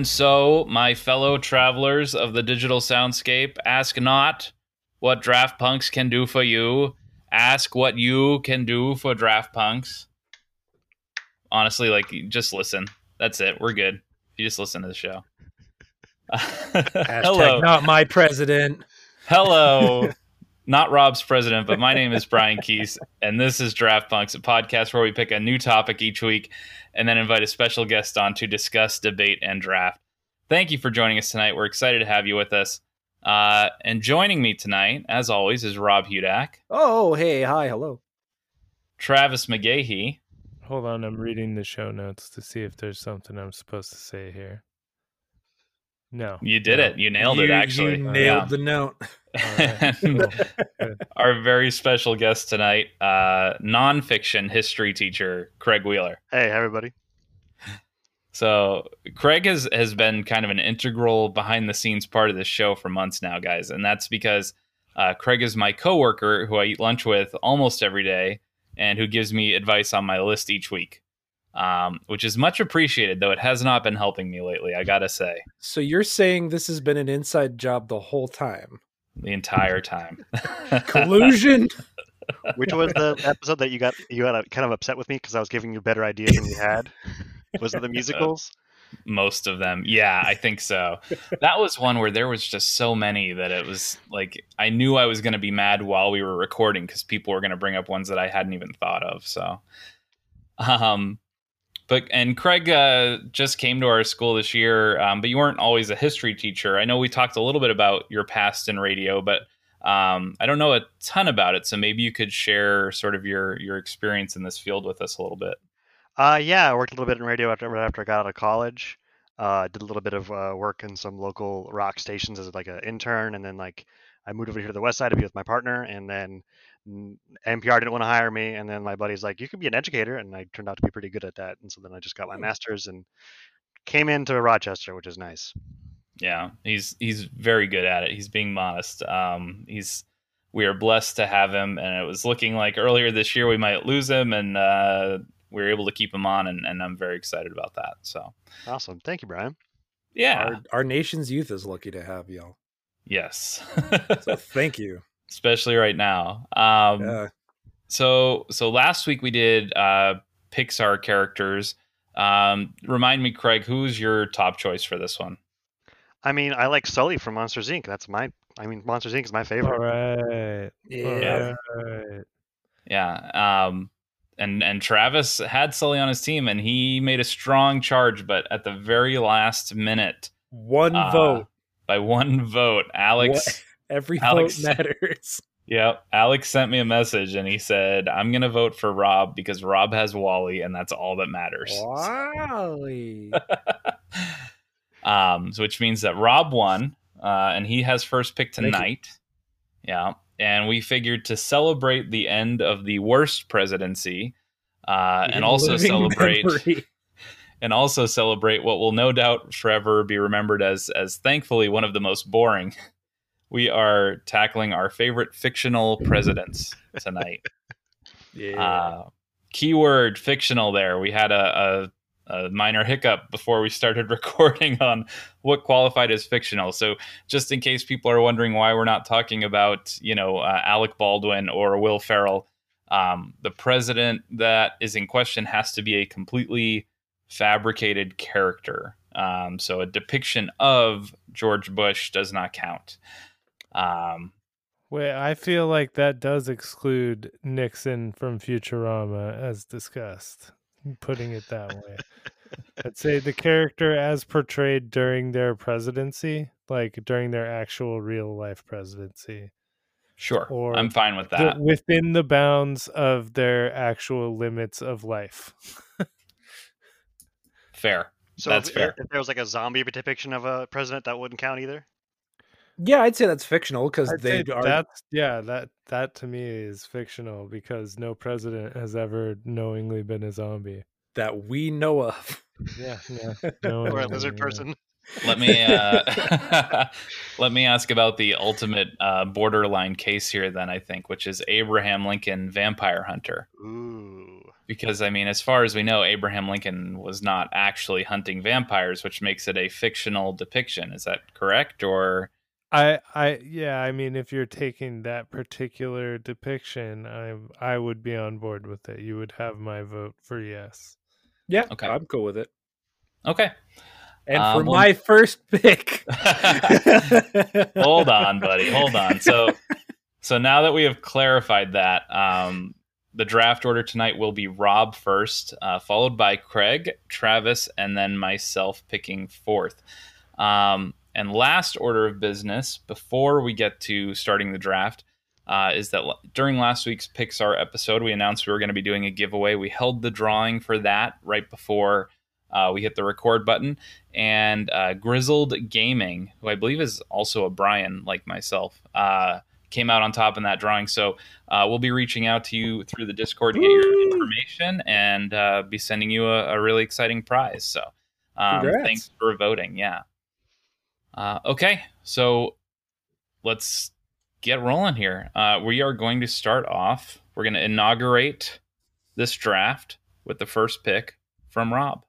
And so, my fellow travelers of the digital soundscape, ask not what Draft Punks can do for you. Ask what you can do for Draft Punks. Honestly, like just listen. That's it. We're good. You just listen to the show. Hello. not my president. Hello. Not Rob's president, but my name is Brian Keys, and this is Draft Punks, a podcast where we pick a new topic each week and then invite a special guest on to discuss, debate, and draft. Thank you for joining us tonight. We're excited to have you with us. Uh, and joining me tonight, as always, is Rob Hudak. Oh, hey, hi, hello. Travis McGahee. Hold on, I'm reading the show notes to see if there's something I'm supposed to say here. No. You did no. it. You nailed you, it, actually. You nailed yeah. the note. Our very special guest tonight, uh, nonfiction history teacher, Craig Wheeler. Hey, everybody. So Craig has has been kind of an integral behind the scenes part of this show for months now, guys, and that's because uh, Craig is my coworker who I eat lunch with almost every day, and who gives me advice on my list each week um, which is much appreciated, though it has not been helping me lately. I gotta say. So you're saying this has been an inside job the whole time? The entire time. Collusion. Which was the episode that you got you got kind of upset with me because I was giving you better ideas than you had? Was it the musicals? most of them. Yeah, I think so. that was one where there was just so many that it was like I knew I was going to be mad while we were recording because people were going to bring up ones that I hadn't even thought of. So, um, but and Craig uh, just came to our school this year, um, but you weren't always a history teacher. I know we talked a little bit about your past in radio, but um, I don't know a ton about it. So maybe you could share sort of your your experience in this field with us a little bit. Uh, yeah, I worked a little bit in radio after after I got out of college. Uh, did a little bit of uh, work in some local rock stations as like an intern, and then like I moved over here to the west side to be with my partner, and then NPR didn't want to hire me, and then my buddy's like, "You could be an educator," and I turned out to be pretty good at that. And so then I just got my hmm. master's and came into Rochester, which is nice. Yeah, he's he's very good at it. He's being modest. Um, he's we are blessed to have him, and it was looking like earlier this year we might lose him, and uh, we were able to keep him on, and, and I'm very excited about that. So awesome! Thank you, Brian. Yeah, our, our nation's youth is lucky to have y'all. Yes. so thank you especially right now. Um, yeah. So so last week we did uh, Pixar characters. Um, remind me, Craig, who's your top choice for this one? I mean, I like Sully from Monsters Inc. That's my. I mean, Monsters Inc. is my favorite. All right. Yeah. All right. Yeah. Um, and and Travis had Sully on his team, and he made a strong charge, but at the very last minute, one uh, vote by one vote, Alex. Every Alex, vote matters. Yeah, Alex sent me a message and he said, "I'm going to vote for Rob because Rob has Wally and that's all that matters." Wally. um, so which means that Rob won, uh, and he has first pick tonight. Yeah, and we figured to celebrate the end of the worst presidency, uh, and also celebrate. Memory. And also celebrate what will no doubt forever be remembered as, as thankfully one of the most boring we are tackling our favorite fictional presidents tonight. yeah. Uh, keyword fictional there. We had a, a, a, minor hiccup before we started recording on what qualified as fictional. So, just in case people are wondering why we're not talking about, you know, uh, Alec Baldwin or Will Ferrell, um, the president that is in question has to be a completely fabricated character. Um, so, a depiction of George Bush does not count. Um, Wait, I feel like that does exclude Nixon from Futurama, as discussed. Putting it that way, I'd say the character as portrayed during their presidency, like during their actual real life presidency. Sure, or I'm fine with that. The, within the bounds of their actual limits of life. fair. So that's if, fair. If there was like a zombie depiction of a president, that wouldn't count either. Yeah, I'd say that's fictional because they are. That's yeah, that that to me is fictional because no president has ever knowingly been a zombie that we know of. Yeah, yeah, no or a lizard person. Let me uh, let me ask about the ultimate uh, borderline case here. Then I think, which is Abraham Lincoln, Vampire Hunter. Ooh. because I mean, as far as we know, Abraham Lincoln was not actually hunting vampires, which makes it a fictional depiction. Is that correct? Or I, I, yeah, I mean, if you're taking that particular depiction, I, I would be on board with it. You would have my vote for yes. Yeah, Okay. I'm cool with it. okay, And Um, for well- my first pick, hold on, buddy, hold on. So, so now that we have clarified that, um, the draft order tonight will be Rob first, uh, followed by Craig, Travis, and then myself picking fourth. Um, and last order of business before we get to starting the draft uh, is that l- during last week's Pixar episode, we announced we were going to be doing a giveaway. We held the drawing for that right before uh, we hit the record button. And uh, Grizzled Gaming, who I believe is also a Brian like myself, uh, came out on top in that drawing. So uh, we'll be reaching out to you through the Discord to get your information and uh, be sending you a, a really exciting prize. So um, thanks for voting. Yeah. Uh, okay, so let's get rolling here. Uh, we are going to start off. We're going to inaugurate this draft with the first pick from Rob.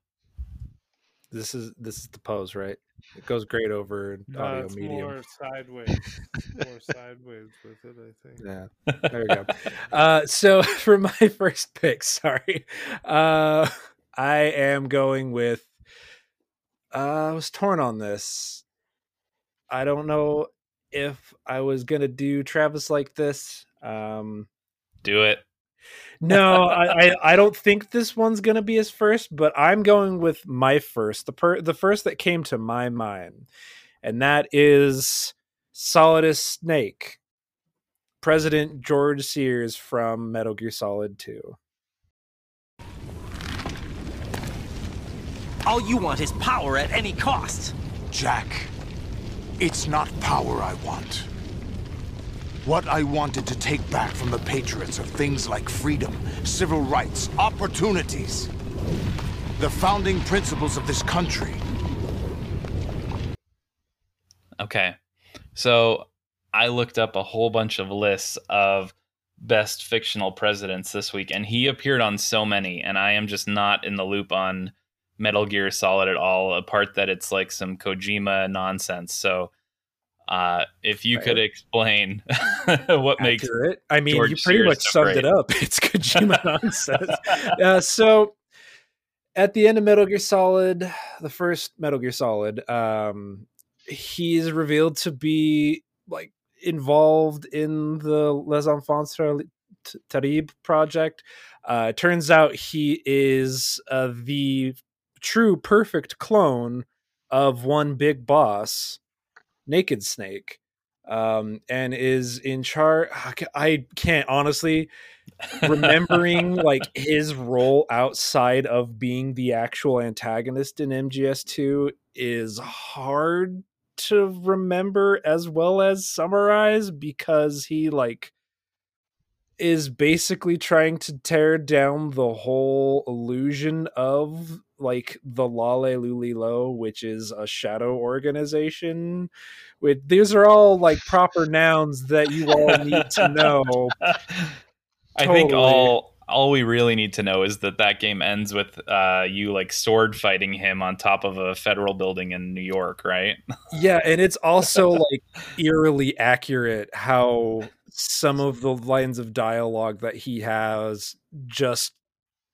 this is this is the pose, right? It goes great over No, audio it's medium. more sideways, more sideways with it. I think. Yeah, there we go. Uh, so for my first pick, sorry, uh, I am going with. Uh, I was torn on this. I don't know if I was gonna do Travis like this. Um, Do it. no, I, I I don't think this one's gonna be his first, but I'm going with my first, the per the first that came to my mind, and that is Solidus Snake, President George Sears from Metal Gear Solid Two. All you want is power at any cost. Jack, it's not power I want. What I wanted to take back from the Patriots are things like freedom, civil rights, opportunities. The founding principles of this country. Okay. So I looked up a whole bunch of lists of best fictional presidents this week, and he appeared on so many, and I am just not in the loop on Metal Gear Solid at all, apart that it's like some Kojima nonsense. So uh, if you could explain what makes it, I mean, George you pretty Sears much summed it up. It's Kojima nonsense. uh, so at the end of Metal Gear Solid, the first Metal Gear Solid, um, he's revealed to be like involved in the Les Enfants Ter- Terribles project. Uh, it turns out he is uh, the true perfect clone of one big boss, Naked Snake, um, and is in charge. I can't honestly remembering like his role outside of being the actual antagonist in MGS2 is hard to remember as well as summarize because he like is basically trying to tear down the whole illusion of like the La-Li-Lu-Le-Lo, which is a shadow organization. With these are all like proper nouns that you all need to know. I think all all we really need to know is that that game ends with uh, you like sword fighting him on top of a federal building in New York, right? Yeah, and it's also like eerily accurate how some of the lines of dialogue that he has just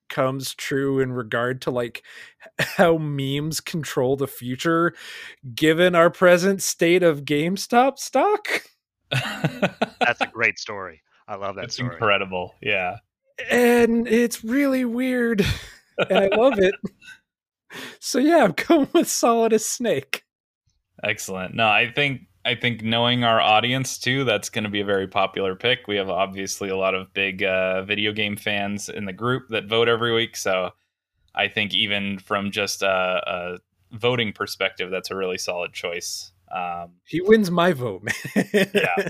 comes true in regard to like how memes control the future given our present state of GameStop stock. That's a great story. I love that That's story. incredible. Yeah. And it's really weird. And I love it. So yeah, I'm going with Solidus Snake. Excellent. No, I think I think knowing our audience too, that's going to be a very popular pick. We have obviously a lot of big uh, video game fans in the group that vote every week, so I think even from just a, a voting perspective, that's a really solid choice. Um, He wins my vote, man. Yeah.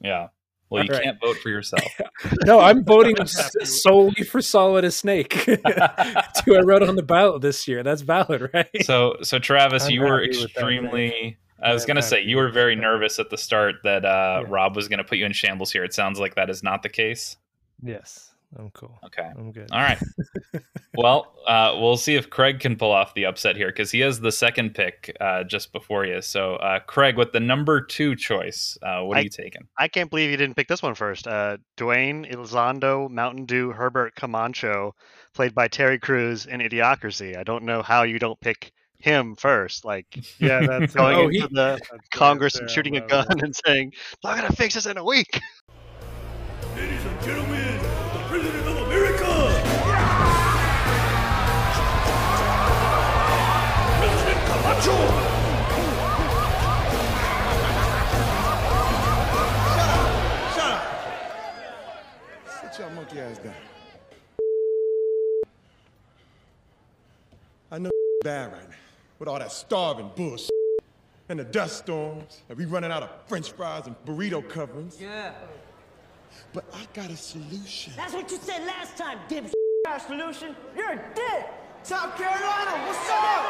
yeah. Well, you right. can't vote for yourself. No, I'm voting I'm s- happy with- solely for Solidus Snake. Who I wrote on the ballot this year. That's valid, right? so, so Travis, I'm you were extremely. I was going to say you were very nervous at the start that uh, Yeah. Rob was going to put you in shambles here. It sounds like that is not the case. Yes, I'm cool. Okay. I'm good. All right. well, uh, we'll see if Craig can pull off the upset here because he has the second pick uh, just before you. So, uh, Craig, with the number two choice, uh, what are you taking? I can't believe you didn't pick this one first. Uh, Dwayne Elizondo Mountain Dew Herbert Camacho, played by Terry Crews in Idiocracy. I don't know how you don't pick him first. Like Yeah, that's going Oh, into he- the that's Congress and on shooting a gun list. and saying, "I'm gonna fix this in a week." Ladies and gentlemen, the President of America! President Camacho! Shut up! Sit your monkey ass down. I know bad right now with all that starving bullshit and the dust storms and we running out of french fries and burrito coverings. Yeah. But I got a solution. That's what you said last time, dipshit. Our solution? You're a dick. South Carolina, what's up?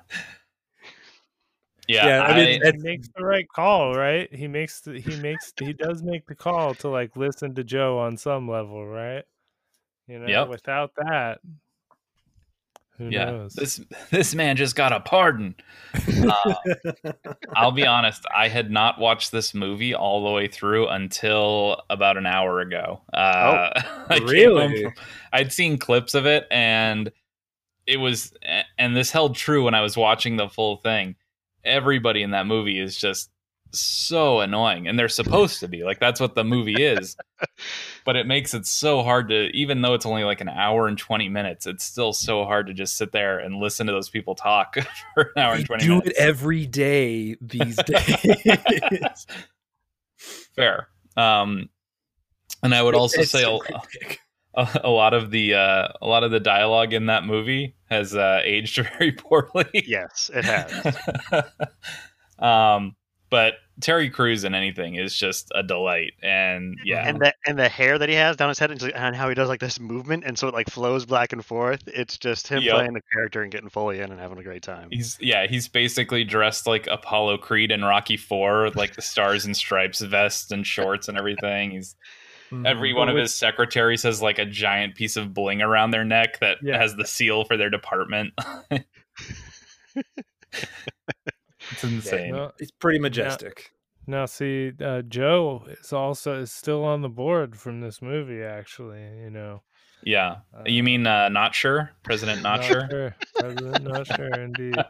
yeah, Yeah, I mean, I- he makes the right call, right? He makes the, he makes he does make the call to like listen to Joe on some level, right? You know, Yep. without that, who yeah. knows? This this man just got a pardon. Uh, I'll be honest. I had not watched this movie all the way through until about an hour ago. Uh, I really? from- I'd seen clips of it, and it was, and this held true when I was watching the full thing. Everybody in that movie is just so annoying, and they're supposed to be like that's what the movie is. but it makes it so hard to, even though it's only like an hour and twenty minutes, it's still so hard to just sit there and listen to those people talk for an hour They and twenty do minutes. it every day these days. Fair. Um, and I would also It's say a a, great pick. a, a lot of the uh, a lot of the dialogue in that movie has uh, aged very poorly. Yes, it has. um, but Terry Crews in anything is just a delight, and yeah, And the and the hair that he has down his head and, just- and how he does like this movement and so it like flows back and forth. It's just him Yep. playing the character and getting fully in and having a great time. he's yeah he's basically dressed like Apollo Creed in Rocky Four, like the stars and stripes vest and shorts and everything. He's every Mhm. one of Which- his secretaries has like a giant piece of bling around their neck that Yeah. has the seal for their department. it's insane. No, It's pretty majestic. Now, see, uh, Joe is also is still on the board from this movie. Actually, you know, Yeah. Uh, You mean uh, not sure? President not, sure? President not sure, indeed.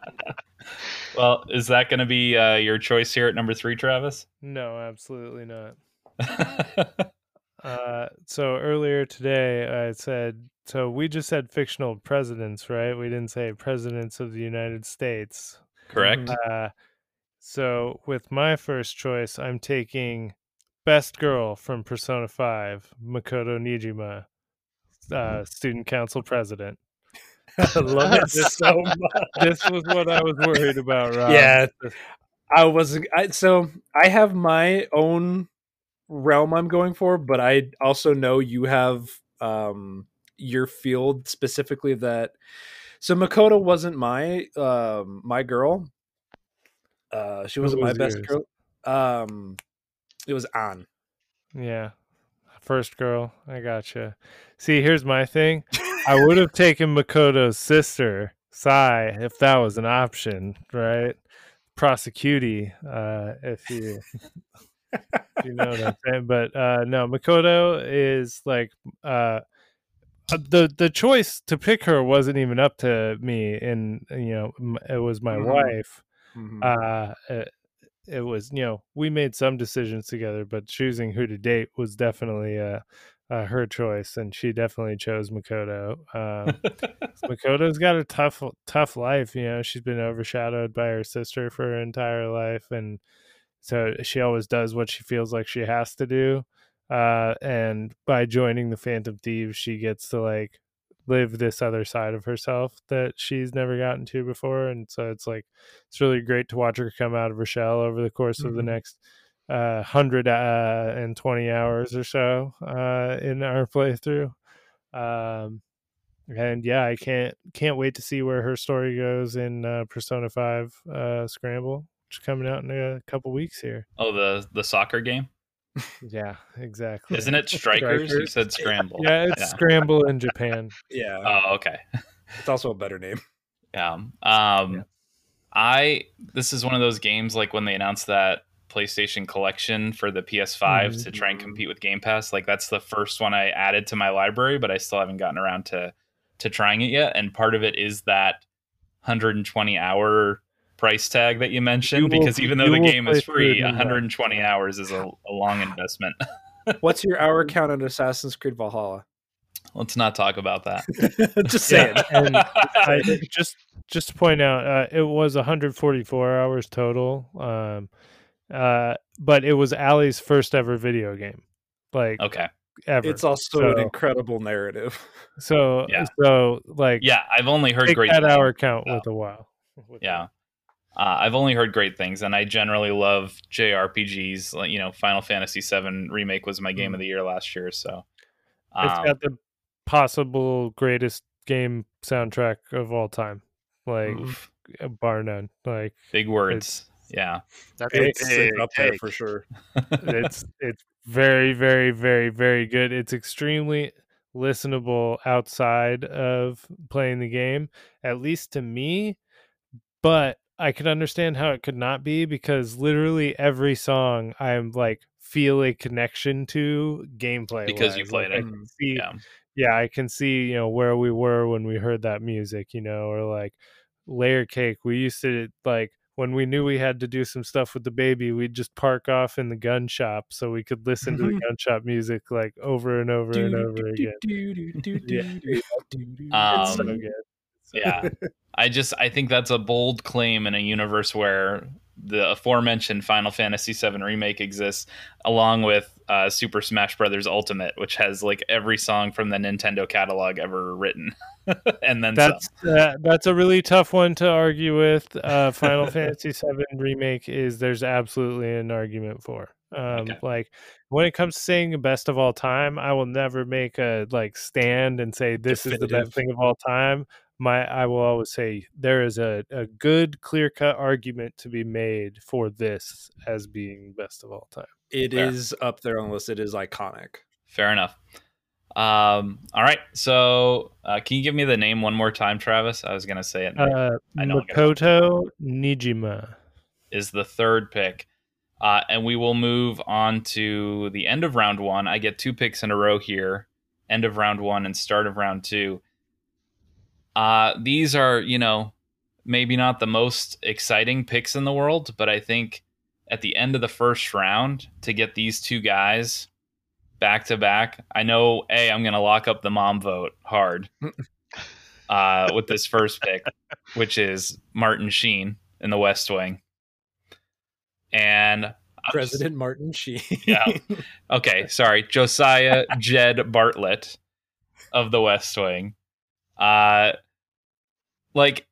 Well, is that going to be uh, your choice here at number three, Travis? No, absolutely not. Uh, so earlier today, I said so. We just said fictional presidents, right? We didn't say presidents of the United States. Correct. Uh, so with my first choice, I'm taking best girl from Persona Five, Makoto Niijima, uh, student council president. I love it so much. This was what I was worried about, Rob. Yeah, I was. I, so I have my own realm I'm going for, but I also know you have um your field specifically that. So Makoto wasn't my um my girl. Uh, she wasn't my was best girl. Um, it was on. Yeah. First girl, I gotcha. See, here's my thing. I would have taken Makoto's sister, Sai, if that was an option, right? Prosecutee, uh, if you you know what I'm saying. But uh no, Makoto is like uh uh, the the choice to pick her wasn't even up to me and you know it was my Mhm. wife Mhm. uh it, it was you know we made some decisions together but choosing who to date was definitely uh, uh her choice and she definitely chose makoto um makoto's got a tough tough life you know she's been overshadowed by her sister for her entire life and so she always does what she feels like she has to do uh and by joining the phantom thieves she gets to like live this other side of herself that she's never gotten to before and so it's like it's really great to watch her come out of her shell over the course of the Mhm. next uh 120 hours or so uh in our playthrough um and yeah, I can't can't wait to see where her story goes in uh, Persona Five uh, Scramble, coming out in a couple weeks here. Oh, the the soccer game, Yeah, exactly. isn't it? Strikers. You said scramble. Yeah, it's Scramble in Japan. Yeah, Oh, okay. it's also a better name. Yeah. Um, Yeah. I this is one of those games like when they announced that PlayStation Collection for the PS5 to try and compete with Game Pass. Like that's the first one I added to my library, but I still haven't gotten around to to trying it yet. And part of it is that 120 hour price tag that you mentioned, You will- because even though the game is play through it free, in that. 120 hours is a, a long investment. What's your hour count on Assassin's Creed Valhalla? Let's not talk about that. Just saying. and I, just just to point out, uh, it was 144 hours total. Um, uh, but it was Ali's first ever video game, like Okay. ever. It's also an incredible narrative. so Yeah. so like Yeah, I've only heard great that hour count about- with a while. with Yeah. Uh, I've only heard great things, and I generally love JRPGs. Like you know, Final Fantasy VII remake was my game of the year last year. So, that. It's um, got the possible greatest game soundtrack of all time, like oof, uh, bar none. Like big words. Yeah, That's It's, big it's up there for sure. it's it's very very very very good it's extremely listenable outside of playing the game at least to me but i could understand how it could not be because literally every song i'm like feel a connection to gameplay Because you played Like, it. see yeah, yeah i can see you know where we were when we heard that music you know or like layer cake. We used to like when we knew we had to do some stuff with the baby we'd just park off in the gun shop so we could listen to the gun shop music like over and over and over again. it's so Um, good yeah. I just I think that's a bold claim in a universe where the aforementioned Final Fantasy VII remake exists, along with uh, Super Smash Brothers Ultimate, which has like every song from the Nintendo catalog ever written, and then that's uh, that's a really tough one to argue with. Uh final fantasy VII remake is there's absolutely an argument for. Um Okay. like when it comes to saying the best of all time i will never make a like stand and say this is the best thing of all time my i will always say there is a, a good clear cut argument to be made for this as being best of all time It Fair. is up there on the list. It is iconic. Fair enough. Um, all right. So, uh, can you give me the name one more time, Travis? I was going to say it. uh I know makoto niijima is the third pick. Uh, and we will move on to the end of round one. I get two picks in a row here end of round one and start of round two. Uh, these are, you know, maybe not the most exciting picks in the world, but I think at the end of the first round to get these two guys back to back, I know, A, I'm going to lock up the mom vote hard uh, with this first pick, which is Martin Sheen in the West Wing. And I'm just- President Martin Sheen. Yeah. okay, sorry, Josiah Jed Bartlet of the West Wing. Uh like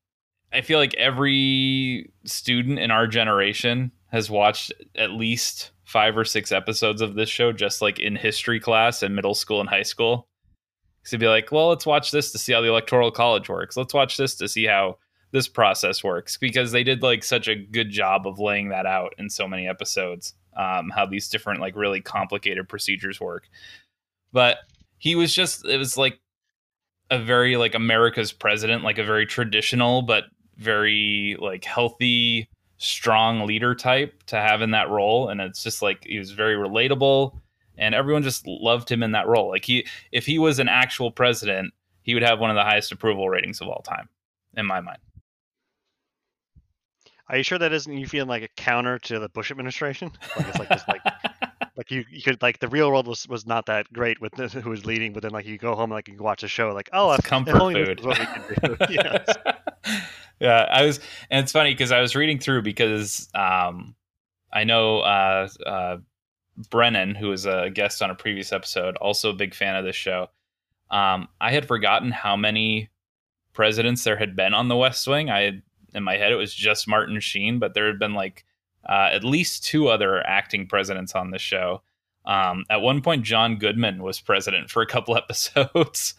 I feel like every student in our generation has watched at least 5 or 6 episodes of this show just like in history class in middle school and high school. So be like, well, let's watch this to see how the electoral college works. Let's watch this to see how this process works because they did like such a good job of laying that out in so many episodes um, how these different like really complicated procedures work but he was just it was like a very like america's president like a very traditional but very like healthy strong leader type to have in that role. And it's just like he was very relatable and everyone just loved him in that role. Like he if he was an actual president he would have one of the highest approval ratings of all time in my mind. Are you sure that isn't you feeling like a counter to the Bush administration? Like it's like this, like like you, you could like the real world was was not that great with this, who was leading, but then like you go home like you can watch a show like oh It's comfort food. is what we can do. yes. yeah, I was, and it's funny because I was reading through because um, I know uh, uh, Brennan, who was a guest on a previous episode, also a big fan of this show. Um, I had forgotten how many presidents there had been on the West Wing. I had in my head it was just Martin Sheen, but there had been like uh, at least two other acting presidents on the show. Um, at one point, John Goodman was president for a couple episodes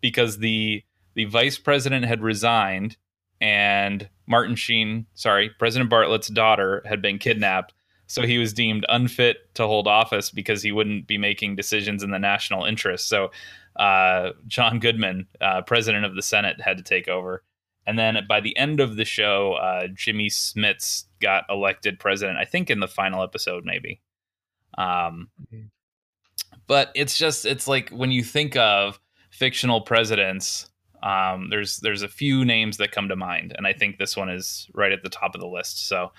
because the the vice president had resigned, and Martin Sheen, sorry, President Bartlet's daughter had been kidnapped. So he was deemed unfit to hold office because he wouldn't be making decisions in the national interest. So uh, John Goodman, uh, president of the Senate, had to take over. And then by the end of the show, uh, Jimmy Smits got elected president. I think in the final episode, maybe. Um, but it's just it's like when you think of fictional presidents, um, there's there's a few names that come to mind, and I think this one is right at the top of the list. So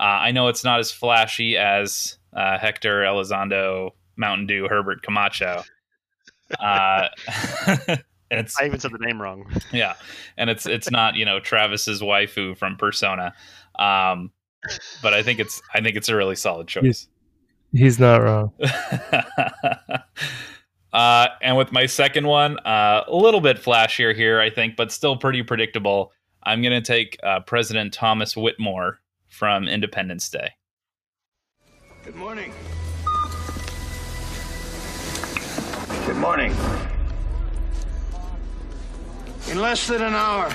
uh, I know it's not as flashy as uh, Hector Elizondo, Mountain Dew, Herbert Camacho. Uh, and I even said the name wrong. yeah, and it's it's not you know Travis's waifu from Persona, um, but I think it's I think it's a really solid choice. He's not wrong. uh, and with my second one, uh, a little bit flashier here, I think, but still pretty predictable. I'm going to take uh, President Thomas Whitmore from Independence Day. Good morning. Good morning. In less than an hour,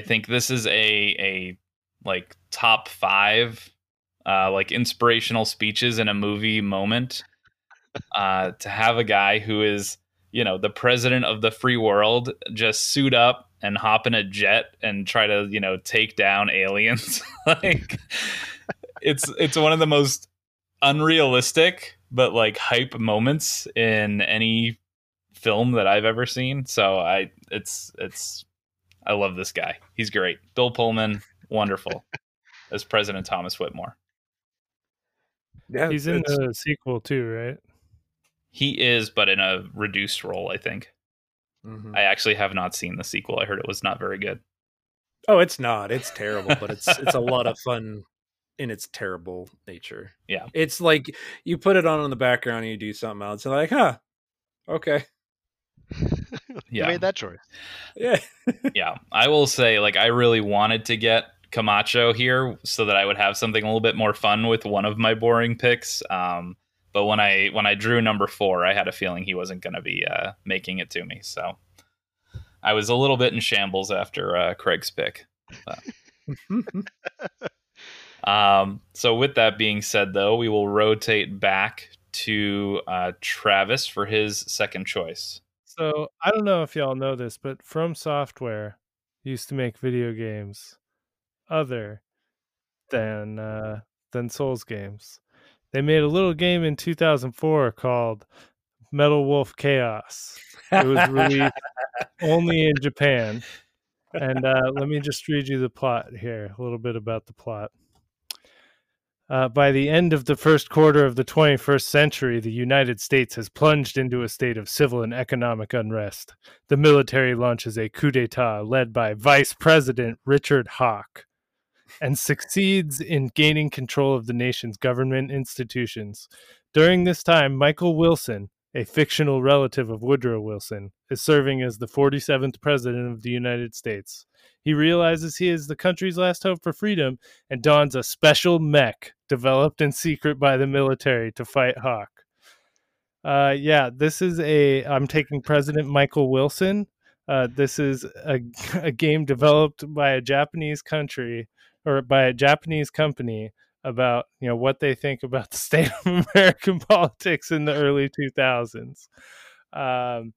I think this is a a like top five uh, like inspirational speeches in a movie moment. Uh, to have a guy who is you know the president of the free world just suit up and hop in a jet and try to you know take down aliens like it's it's one of the most unrealistic but like hype moments in any film that I've ever seen. So I it's it's I love this guy. He's great. Bill Pullman, wonderful as President Thomas Whitmore. Yeah, He's in the sequel too, right? He is, but in a reduced role, I think. Mhm. I actually have not seen the sequel. I heard it was not very good. Oh, it's not. It's terrible, but it's it's a lot of fun in its terrible nature. Yeah. It's like you put it on in the background and you do something else. And like, huh, okay, You Yeah. made that choice. yeah, yeah. I will say, like, I really wanted to get Camacho here so that I would have something a little bit more fun with one of my boring picks. Um, but when I when I drew number four, I had a feeling he wasn't going to be uh, making it to me. So I was a little bit in shambles after uh, Craig's pick. Um, so with that being said, though, we will rotate back to uh, Travis for his second choice. So I don't know if y'all know this, but From Software used to make video games other than uh, than Souls games. They made a little game in 2004 called Metal Wolf Chaos. It was released only in Japan. And uh, let me just read you the plot here, a little bit about the plot. Uh, by the end of the first quarter of the 21st century, the United States has plunged into a state of civil and economic unrest. The military launches a coup d'etat led by Vice President Richard Hawk. and succeeds in gaining control of the nation's government institutions. During this time, Michael Wilson, a fictional relative of Woodrow Wilson, is serving as the 47th President of the United States. He realizes he is the country's last hope for freedom and dons a special mech developed in secret by the military to fight Hawk. Uh, yeah, this is a. I'm taking President Michael Wilson. Uh, this is a, a game developed by a Japanese country or by a Japanese company about you know what they think about the state of American politics in the early 2000s. Um,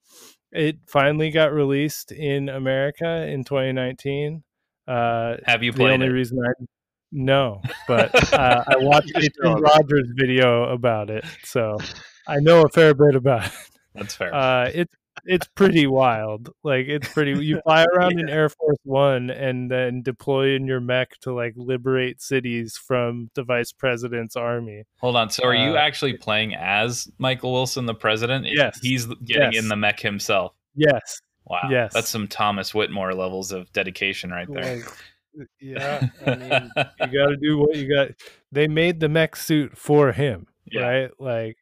it finally got released in America in 2019. Uh, Have you the played only it? reason I no, but uh, I watched a Tim. Rogers video about it, so I know a fair bit about it. That's fair. Uh, it's it's pretty wild. Like it's pretty. You fly around in Air Force One and then deploy in your mech to like liberate cities from the vice president's army. Hold on. So are you uh, actually playing as Michael Wilson, the president? Yes. He's getting Yes. in the mech himself. Yes. Wow. Yes. That's some Thomas Whitmore levels of dedication right there. Like, yeah. I mean, you got to do what you got. They made the mech suit for him, Yeah. right? Like.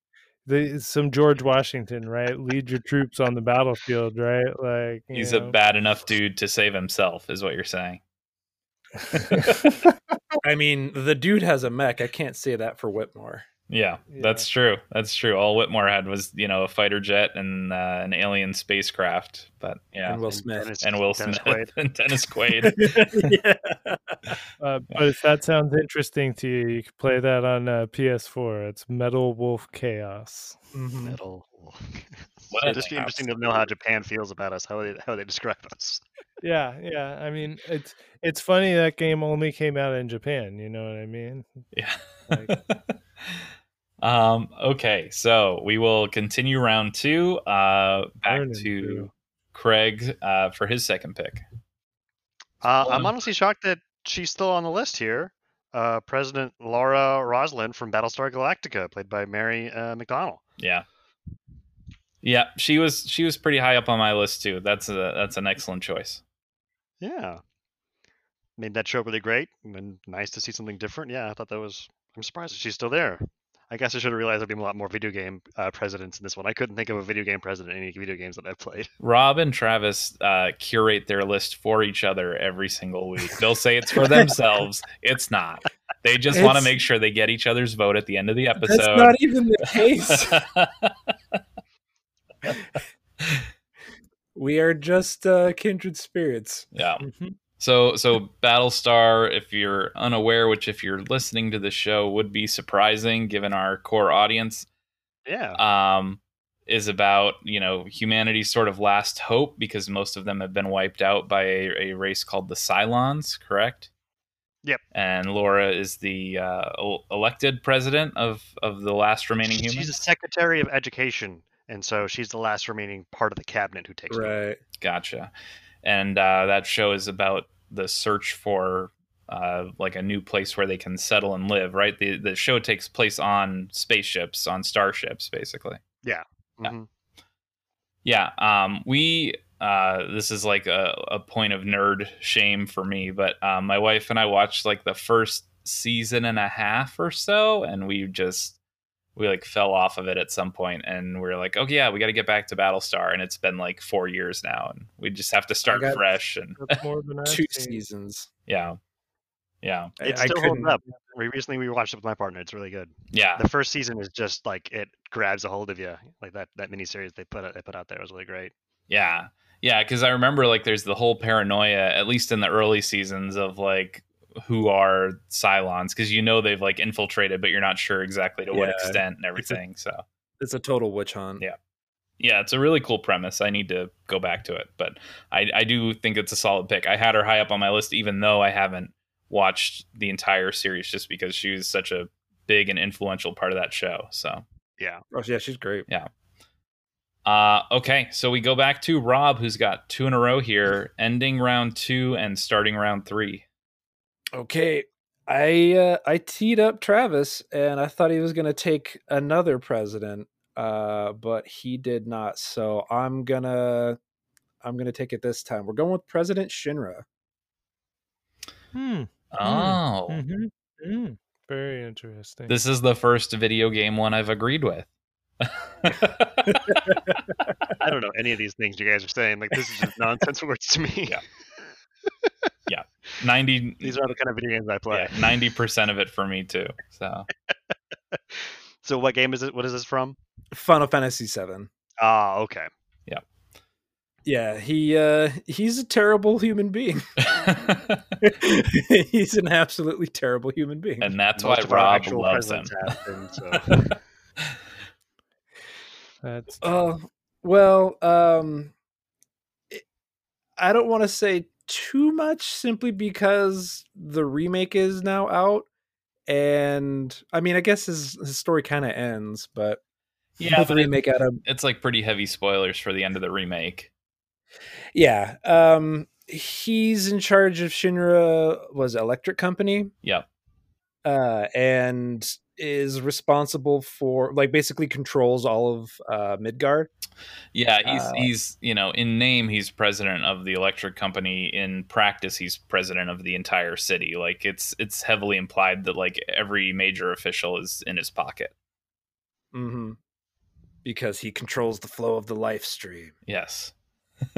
The, some George Washington, right? Lead your troops on the battlefield, right? Like you He's a bad enough dude to save himself, is what you're saying. I mean, the dude has a mech. I can't say that for Whitmore. Yeah, that's true. That's true. All Whitmore had was, you know, a fighter jet and uh, an alien spacecraft. But yeah, And Will Smith. Dennis- and Will Dennis Smith Quaid. and Dennis Quaid. yeah. Uh, but if that sounds interesting to you, you can play that on uh, PS4. It's Metal Wolf Chaos. Mhm. Metal. What It'd just be interesting to know how Japan feels about us, how they how they describe us. Yeah, yeah. I mean, it's it's funny that game only came out in Japan. You know what I mean? Yeah. Like- um. Okay. So we will continue round two. Uh, back to through. Craig uh, for his second pick. Uh, I'm honestly shocked that she's still on the list here. Uh, President Laura Roslin from Battlestar Galactica, played by Mary uh, McDonnell. Yeah. Yeah, she was she was pretty high up on my list too. That's a that's an excellent choice. Yeah, made that show really great and nice to see something different. Yeah, I thought that was. I'm surprised she's still there. I guess I should have realized there'd be a lot more video game uh, presidents in this one. I couldn't think of a video game president in any video games that I've played. Rob and Travis uh, curate their list for each other every single week. They'll say it's for themselves. It's not. They just want to make sure they get each other's vote at the end of the episode. That's not even the case. we are just uh, kindred spirits. yeah. Mhm. So so Battlestar, if you're unaware, which if you're listening to the show would be surprising given our core audience, Yeah, um, is about you know humanity's sort of last hope because most of them have been wiped out by a, a race called the Cylons, correct? Yep. And Laura is the uh, elected president of of the last remaining human. she's humans. the Secretary of Education, and so she's the last remaining part of the cabinet who takes. over. Right. Gotcha. And uh, that show is about the search for uh, like a new place where they can settle and live. Right. The the show takes place on spaceships, on starships, basically. Mhm. Yeah. Um, we, uh, this is like a, a point of nerd shame for me, but um, my wife and I watched like the first season and a half or so, and we just, we like fell off of it at some point and we are like, oh, yeah, we got to get back to Battlestar. And it's been like four years now, and we just have to start fresh. And more than Two seen. seasons. yeah. Yeah. I- It I still holds up. We recently we watched it with my partner. It's really good. Yeah. The first season is just like it grabs a hold of you. Like that that miniseries they put they put out there was really great. Yeah. Yeah, because I remember like there's the whole paranoia, at least in the early seasons, of like who are Cylons, because you know they've like infiltrated, but you're not sure exactly to what extent and It's a- everything. so It's a total witch hunt. Yeah. yeah, it's a really cool premise. I need to go back to it, but I, I do think it's a solid pick. I had her high up on my list, even though I haven't watched the entire series, just because she was such a big and influential part of that show. So Yeah. Oh, yeah, she's great. Yeah. Uh, okay, so we go back to Rob, who's got two in a row here, ending round two and starting round three. Okay. I uh, I teed up Travis and I thought he was going to take another president uh but he did not. So I'm going to I'm going to take it this time. We're going with President Shinra. Hmm. Oh, Mhm. Mm. Very interesting. this is the first video game one I've agreed with. I don't know any of these things you guys are saying. Like this is just nonsense words to me. Yeah. Ninety. These are the kind of video games I play. Yeah, ninety percent of it for me too. So So what game is it? What is this from? Final Fantasy VII. Ah, okay. Yeah, Yeah, he uh he's a terrible human being. he's an absolutely terrible human being. and that's Most why Rob actual loves him. presidents so. That's Oh, well, um I don't want to say too much simply because the remake is now out and I mean, I guess his, his story kind of ends, but Yeah, the remake out of it's like pretty heavy spoilers for the end of the remake. yeah, um he's in charge of Shinra was Electric Company. Yeah, uh, and is responsible for like basically controls all of uh, Midgar. Yeah, he's Uh, he's you know in name he's president of the electric company. In practice, he's president of the entire city. Like it's it's heavily implied that like every major official is in his pocket. Mm-hmm. Because he controls the flow of the life stream. Yes.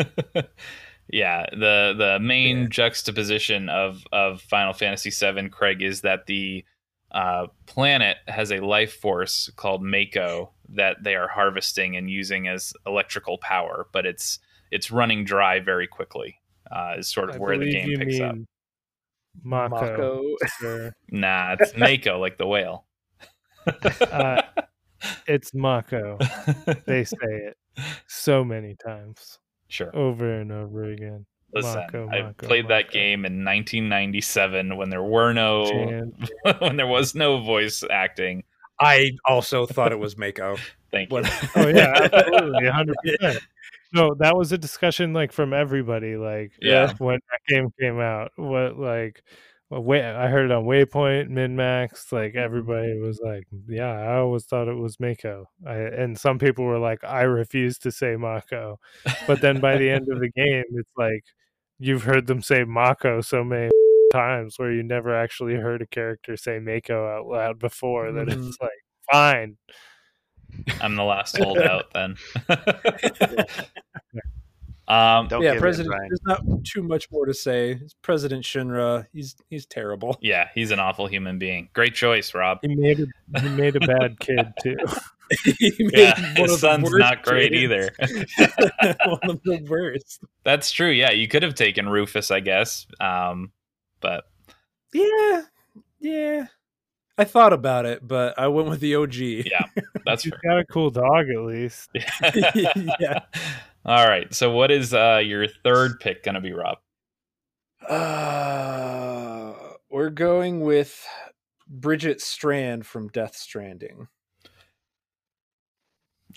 yeah, the the main Yeah. juxtaposition of of Final Fantasy VII, Craig, is that the uh, planet has a life force called Mako that they are harvesting and using as electrical power, but it's it's running dry very quickly. Uh, is sort of I where the game you picks up. Mako. Mako. sir. Nah, it's Mako, like the whale. Uh, It's Mako. They say it so many times, sure. over and over again. Listen, Mako, oh, I Mako, oh, played that oh. game in 1997 when there were no when there was no voice acting. I also thought it was Mako. Thank you. When- Oh yeah, absolutely, hundred percent. No, that was a discussion like from everybody. Like, Yeah. when that game came out, what like, well, wait, I heard it on Waypoint, Minmax. Like mm-hmm. everybody was like, "Yeah, I always thought it was Mako," I, and some people were like, "I refuse to say Mako." But then by the end of the game, it's like you've heard them say Mako so many times where you never actually heard a character say Mako out loud before that Mhm. it's like fine. I'm the last holdout then. um, Don't yeah, President. in, There's not too much more to say. It's President Shinra. He's he's terrible. yeah, he's an awful human being. Great choice, Rob. He made a, he made a bad kid too. he made Yeah, one his of the son's worst not great kids. either. one of the worst. That's true. Yeah, you could have taken Rufus, I guess. Um, but Yeah, yeah. I thought about it, but I went with the OG. yeah, that's He's fair. got a cool dog at least. Yeah. All right. So, what is uh, your third pick going to be, Rob? Uh, we're going with Bridget Strand from Death Stranding.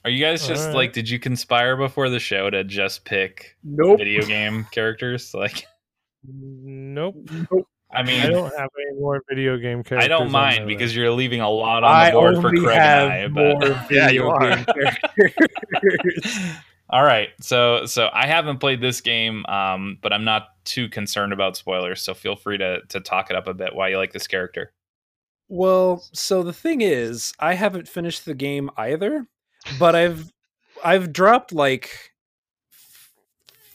Are you guys just All right. like, did you conspire before the show to just pick Nope. video game characters? Like, Nope. I mean, I don't have any more video game characters. I don't mind because you're leaving a lot on I the board for only Craig have and I. more But Yeah, you video are. all right, so so I haven't played this game, um, but I'm not too concerned about spoilers. So feel free to to talk it up a bit. Why you like this character? Well, so the thing is, I haven't finished the game either, but I've I've dropped like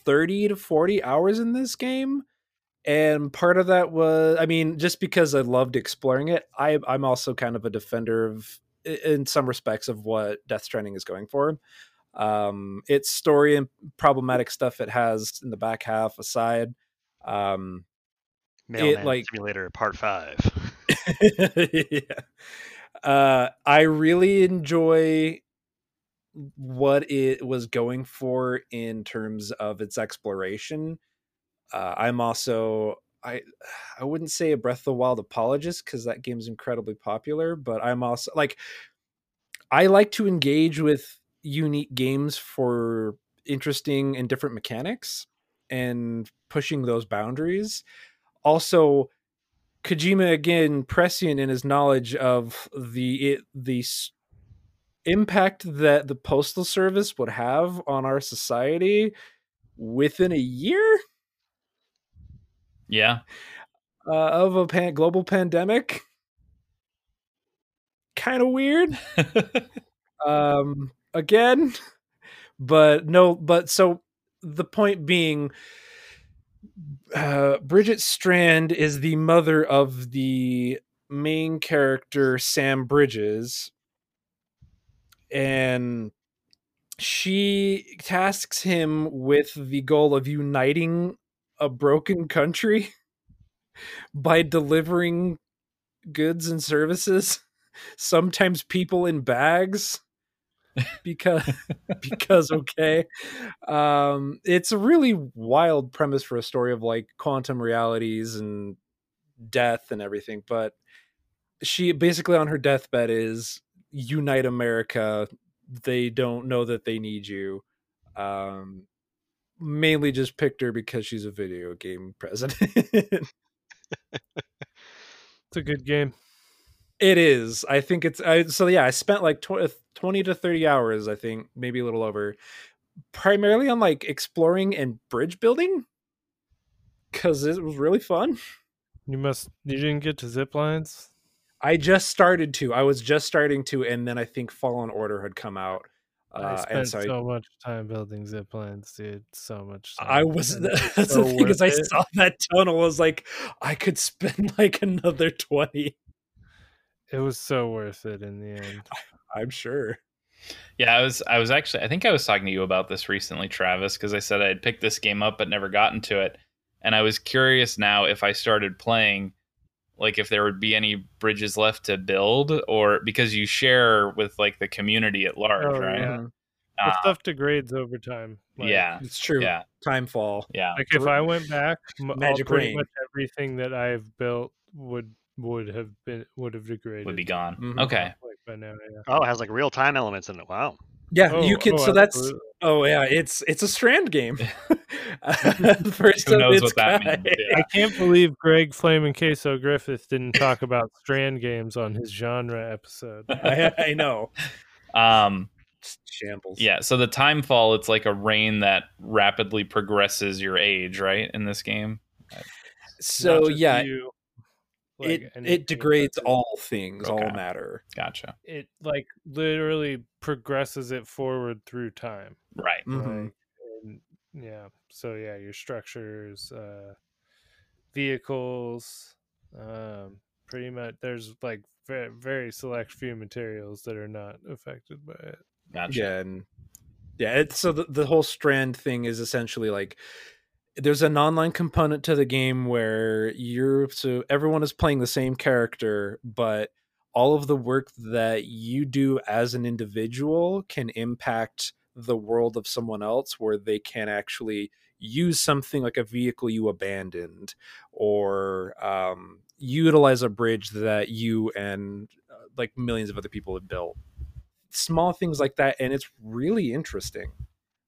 30 to 40 hours in this game. And part of that was I mean, just because I loved exploring it, I I'm also kind of a defender of in some respects of what Death Stranding is going for. Um its story and problematic stuff it has in the back half aside. Um Mailman like- Simulator Part Five. yeah. Uh, I really enjoy what it was going for in terms of its exploration. Uh, I'm also I I wouldn't say a Breath of the Wild apologist because that game's incredibly popular, but I'm also like I like to engage with unique games for interesting and different mechanics and pushing those boundaries. Also, Kojima again prescient in his knowledge of the it, the impact that the postal service would have on our society within a year. Yeah, uh, of a pan- global pandemic. Kind of weird. um, again, but no, but so the point being, uh, Bridget Strand is the mother of the main character Sam Bridges, and she tasks him with the goal of uniting a broken country by delivering goods and services sometimes people in bags because because okay. Um it's a really wild premise for a story of like quantum realities and death and everything but she basically on her deathbed is unite america. They don't know that they need you. Um mainly just picked her because she's a video game president. It's a good game. It is. I think it's I, so. Yeah, I spent like tw- twenty to thirty hours. I think maybe a little over, primarily on like exploring and bridge building, because it was really fun. You must. You didn't get to zip lines. I just started to. I was just starting to, and then I think Fallen Order had come out. I Uh, spent and so I, much time building zip lines, dude. So much. Time. I was. That's so the thing is, I saw that tunnel. I was like, I could spend like another twenty. It was so worth it in the end. I'm sure. Yeah, I was I was actually I think I was talking to you about this recently, Travis, because I said I had picked this game up but never gotten to it. And I was curious now if I started playing like if there would be any bridges left to build or because you share with like the community at large, Oh, right? yeah. The Uh, stuff degrades over time. Like, yeah. It's true. Yeah. Time fall. Yeah. Like if I went back, m- all- Magic pretty Rain. much everything that I've built would would have been would have degraded. Would be gone. Mhm. Okay. like now. Yeah. Oh, it has like real time elements in it. Wow. Yeah, you Oh, can. oh, so that's absolutely. Oh yeah, it's it's a strand game. First Who of knows its what that kind. means? Yeah. I can't believe Greg Flame and Queso Griffith didn't talk about strand games on his genre episode. I, I know. Um Shambles. yeah, so the time fall it's like a rain that rapidly progresses your age, right? In this game. So yeah, you, like, it anything it degrades touches- all things, all matter. Gotcha. It like literally progresses it forward through time. Right. Mhm. Like, and, yeah. So yeah, your structures, uh, vehicles, um, pretty much. There's like very, very select few materials that are not affected by it. Gotcha. Yeah, and yeah. It's, so the, the whole strand thing is essentially like there's an online component to the game where you're so everyone is playing the same character, but all of the work that you do as an individual can impact the world of someone else where they can actually use something like a vehicle you abandoned or um, utilize a bridge that you and uh, like millions of other people have built. Small things like that and it's really interesting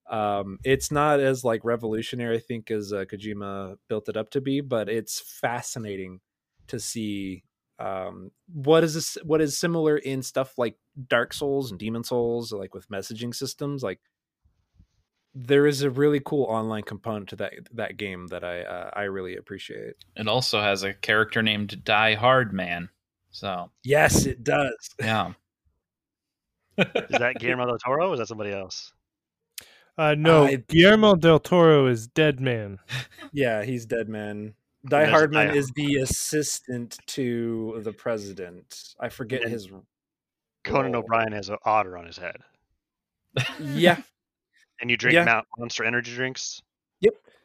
um it's not as like revolutionary i think as uh, kojima built it up to be but it's fascinating to see um what is this what is similar in stuff like dark souls and demon souls like with messaging systems like there is a really cool online component to that that game that i uh, i really appreciate It also has a character named Die Hard Man. So yes it does yeah. Is that Guillermo del Toro or is that somebody else? Uh, no, I- Guillermo del Toro is Dead Man. Yeah, he's dead man. Die there's Hardman Die- is the assistant to the president. I forget And- his. Conan role. O'Brien has an otter on his head. Yeah, And you drink Yeah. Mount Monster energy drinks?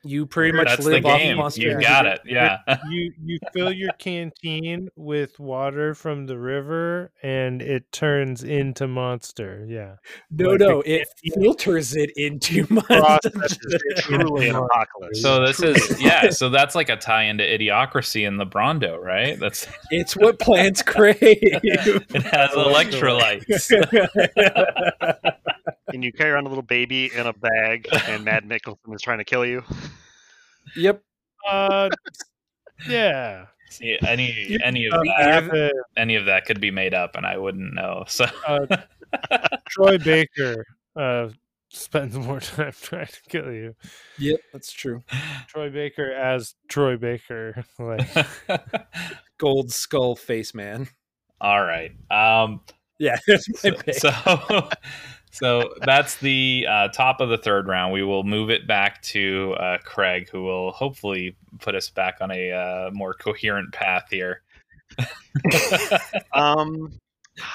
You pretty much That's live off game. Monster You Energy got it. Yeah. you you fill your canteen with water from the river and it turns into monster yeah No, Like no, it filters it into Process Monster. Truly apocalypse. So this is yeah, so that's like a tie into idiocracy in the Brawndo, right? That's It's what plants crave. it has electrolytes. And you carry around a little baby in a bag, and Mad Mikkelsen is trying to kill you. yep. uh yeah See, any any of uh, that have any of that could be made up and I wouldn't know. So uh, troy baker uh spends more time trying to kill you. Yep, that's true. Troy Baker as Troy Baker, like Gold skull face man. All right. Um, Yeah, that's my so, pick. So, that's the uh, top of the third round. We will move it back to uh, Craig, who will hopefully put us back on a uh, more coherent path here. Um,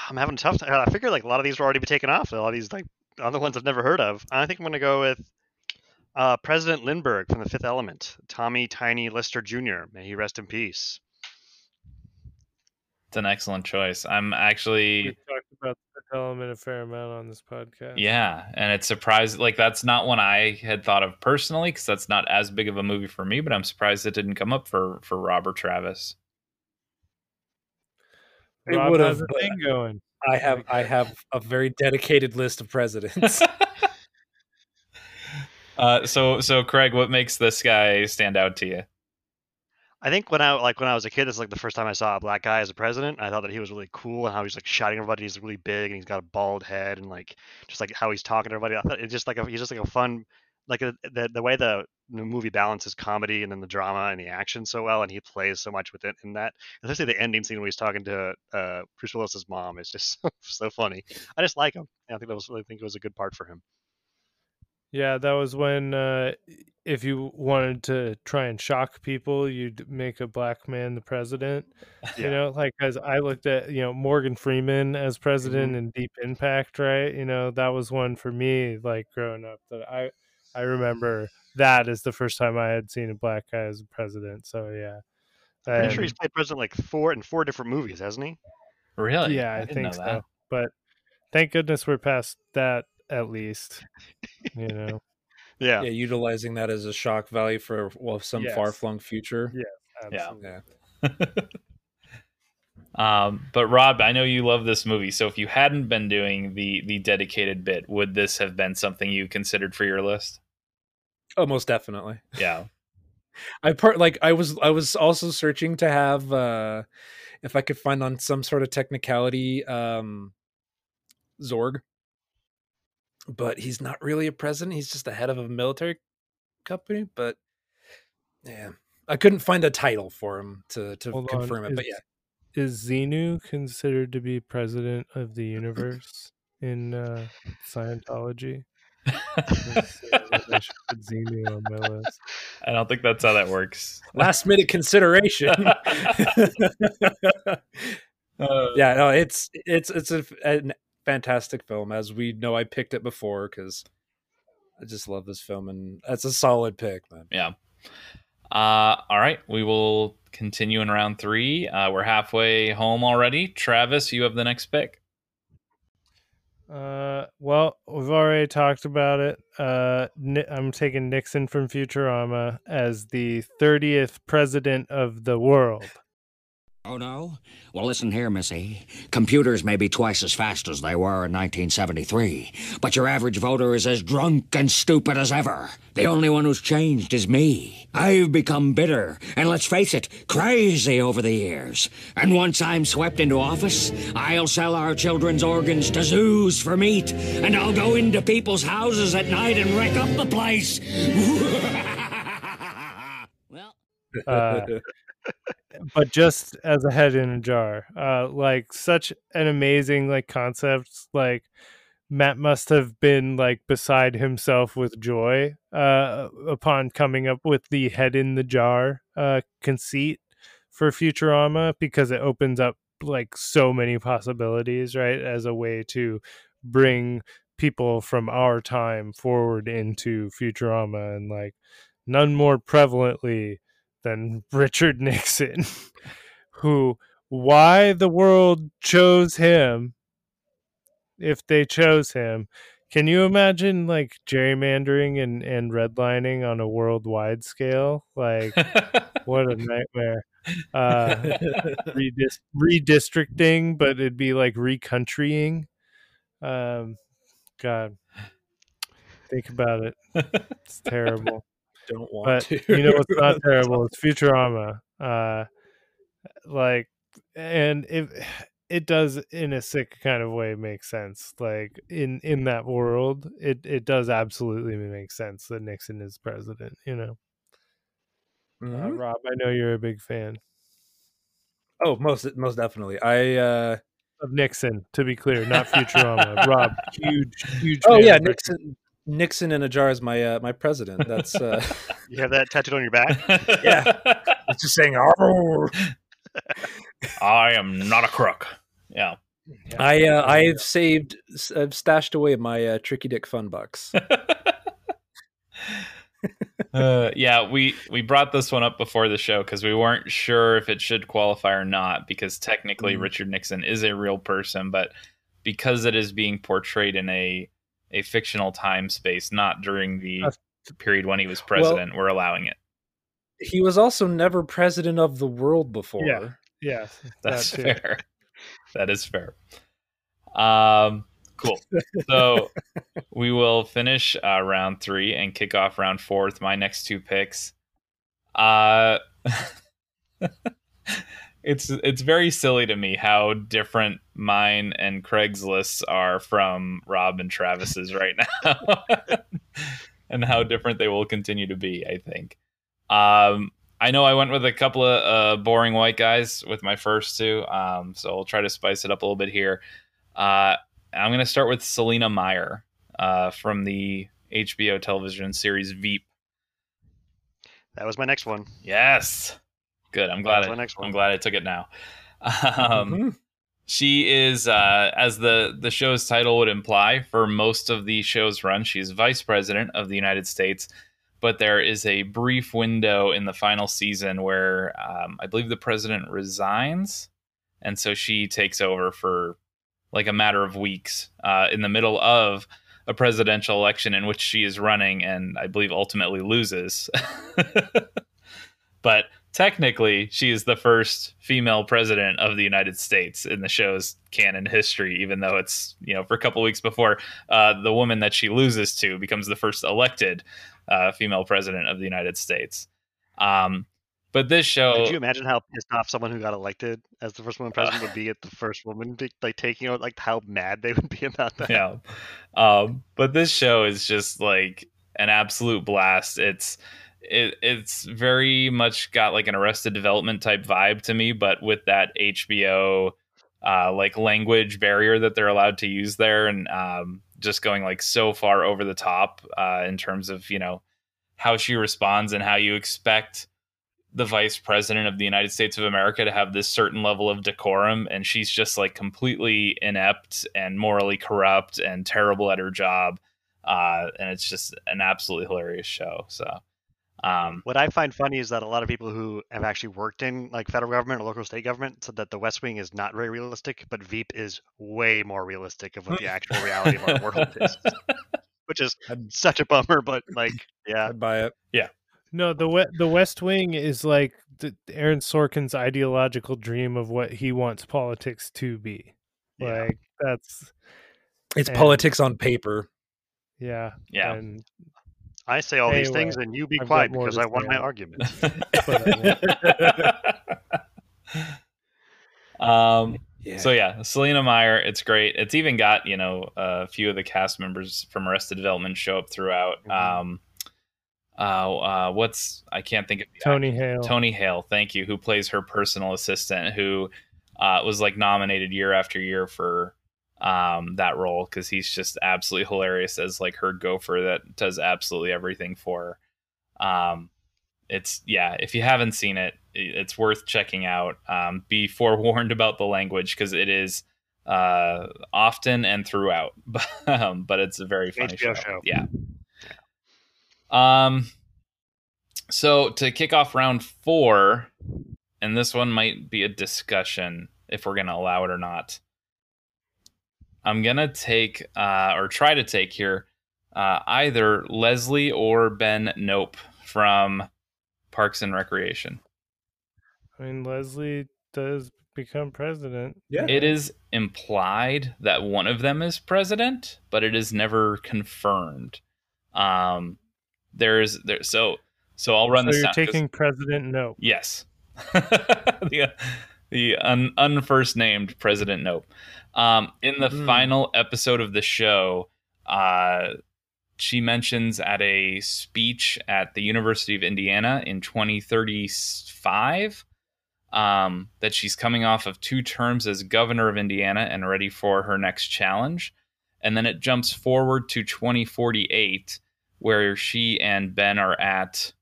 I'm having a tough time. I figured like a lot of these were already be taken off. A lot of these like other ones I've never heard of. I think I'm gonna go with uh, President Lindberg from The Fifth Element, Tommy Tiny Lister Jr. May he rest in peace. It's an excellent choice. I'm we actually, talked about the element a fair amount on this podcast. yeah, and it's surprised. Like that's not one I had thought of personally, because that's not as big of a movie for me. But I'm surprised it didn't come up for for Robert Travis. It would've, has a thing going. I have I have a very dedicated list of presidents. uh, so so Craig, what makes this guy stand out to you? I think when I like when I was a kid, this is like the first time I saw a black guy as a president. I thought that he was really cool and how he's like shouting everybody. He's really big and he's got a bald head and like just like how he's talking to everybody. I thought it's just like a, he's just like a fun like a, the the way the, movie balances comedy and then the drama and the action so well, and he plays so much with it in that. Especially the ending scene when he's talking to uh, Bruce Willis's mom is just so, so funny. I just like him. I think that was I think it was a good part for him. Yeah, that was when uh, if you wanted to try and shock people, you'd make a black man the president. You know, like as I looked at, you know, Morgan Freeman as president in Deep Impact, right? You know, that was one for me like growing up that I I remember that is the first time I had seen a black guy as a president. So yeah. Pretty sure he's played president like four in four different movies, hasn't he? Really? yeah, I, didn't think know so. that. But thank goodness we're past that at least. You know. Yeah. yeah, utilizing that as a shock value for well some Yes. far flung future. Yeah. Yeah. Yeah. um, but Rob, I know you love this movie. So if you hadn't been doing the the dedicated bit, would this have been something you considered for your list? Oh, most definitely. Yeah. I part like I was I was also searching to have uh if I could find on some sort of technicality um Zorg. But he's not really a president, he's just the head of a military company, but yeah. I couldn't find a title for him to to Hold on, confirm it, but yeah. Is Xenu considered to be president of the universe in uh, Scientology? Let's see, maybe I put Xenu on my list. I don't think that's how that works. Last minute consideration. Uh, yeah, no, it's it's it's a, a fantastic film. As we know, I picked it before because I just love this film, and that's a solid pick, man. Yeah. Uh, all right. We will continue in round three. Uh, we're halfway home already. Travis, you have the next pick. Uh, well, we've already talked about it. Uh, I'm taking Nixon from Futurama as the 30th president of the world. Oh, no? Well, listen here, Missy. Computers may be twice as fast as they were in 1973, but your average voter is as drunk and stupid as ever. The only one who's changed is me. I've become bitter, and let's face it, crazy over the years. And once I'm swept into office, I'll sell our children's organs to zoos for meat, and I'll go into people's houses at night and wreck up the place. well, Uh, but just as a head in a jar. Uh, like such an amazing like concept. Like Matt must have been like beside himself with joy uh, upon coming up with the head in the jar uh, conceit for Futurama because it opens up like so many possibilities, right? As a way to bring people from our time forward into Futurama and like none more prevalently than Richard Nixon, who why the world chose him if they chose him. Can you imagine like gerrymandering and, and redlining on a worldwide scale? Like what a nightmare. Uh redis- redistricting, but it'd be like recountrying. Um God. Think about it. It's terrible Don't want but to. you know what's not terrible? It's Futurama. Uh, like, and if it does in a sick kind of way make sense. Like in in that world, it it does absolutely make sense that Nixon is president. You know, uh, Mhm. Rob, I know you're a big fan Oh, most most definitely. I uh of Nixon. To be clear, not Futurama. Rob, huge, huge. oh yeah, Nixon Nixon in a jar is my uh, my president. That's uh You have that tattooed on your back? yeah. It's just saying "Arr." I am not a crook. Yeah. I uh, I've saved I've stashed away my uh, tricky dick fun bucks. uh, yeah, we we brought this one up before the show because we weren't sure if it should qualify or not because technically Mhm. Richard Nixon is a real person, but because it is being portrayed in a a fictional time space, not during the That's- period when he was president, we're allowing it. He was also never president of the world before. Yeah. Yes, That's that fair. that is fair. Um, cool. So we will finish uh, round three and kick off round four with my next two picks. Uh, it's it's very silly to me how different mine and Craig's lists are from Rob and Travis's right now, and how different they will continue to be. I think. Um, I know I went with a couple of uh, boring white guys with my first two, um, so I'll try to spice it up a little bit here. Uh, I'm going to start with Selina Meyer uh, from the HBO television series Veep. That was my next one. Yes, good. I'm glad. I, next I'm glad I took it now. Um, Mhm. she is, uh, as the the show's title would imply, for most of the show's run, she's vice president of the United States. But there is a brief window in the final season where um, I believe the president resigns, and so she takes over for like a matter of weeks uh, in the middle of a presidential election in which she is running, and I believe ultimately loses. but technically, she is the first female president of the United States in the show's canon history, even though it's, you know, for a couple weeks before uh, the woman that she loses to becomes the first elected uh, female president of the United States. Um, but this show. Could you imagine how pissed off someone who got elected as the first woman president would be at the first woman like taking out like how mad they would be about that? yeah. Um, but this show is just like an absolute blast. It's it, it's very much got like an Arrested Development type vibe to me, but with that HBO uh, like language barrier that they're allowed to use there, and um, just going like so far over the top uh, in terms of you know how she responds and how you expect the vice president of the United States of America to have this certain level of decorum, and she's just like completely inept and morally corrupt and terrible at her job. Uh, and it's just an absolutely hilarious show. So, um, What I find funny is that a lot of people who have actually worked in like federal government or local state government said that the West Wing is not very realistic, but Veep is way more realistic of what the actual reality of our world is. Which is such a bummer, but like, yeah, I'd buy it. yeah, No, the we- the West Wing is like the, Aaron Sorkin's ideological dream of what he wants politics to be. Yeah. Like that's It's And- politics on paper. yeah, yeah. And I say all these things and you be I've quiet because I won say my argument. um, Yeah. So yeah, Selina Meyer, it's great. It's even got you know a few of the cast members from Arrested Development show up throughout. Mhm. Um, uh, uh, what's I can't think of the Tony Hale. Tony Hale, thank you, who plays her personal assistant, who uh, was like nominated year after year for um, that role because he's just absolutely hilarious as like her gopher that does absolutely everything for her. Um, it's yeah, if you haven't seen it, it's worth checking out. Um, be forewarned about the language because it is uh, often and throughout, um, but it's a very funny show. show. Yeah. Um. So to kick off round four, and this one might be a discussion if we're going to allow it or not. I'm gonna take uh, or try to take here uh, either Leslie or Ben Knope from Parks and Recreation. I mean, Leslie does become president. Yeah. It is implied that one of them is president, but it is never confirmed. Um, there's there so so I'll run So this you're down 'cause- taking President No. Yes. the, the un, unfirst named President Knope. Um, in the Hmm. final episode of the show, uh, she mentions at a speech at the University of Indiana in 2035 um, that she's coming off of two terms as governor of Indiana and ready for her next challenge. And then it jumps forward to 2048, where she and Ben are at,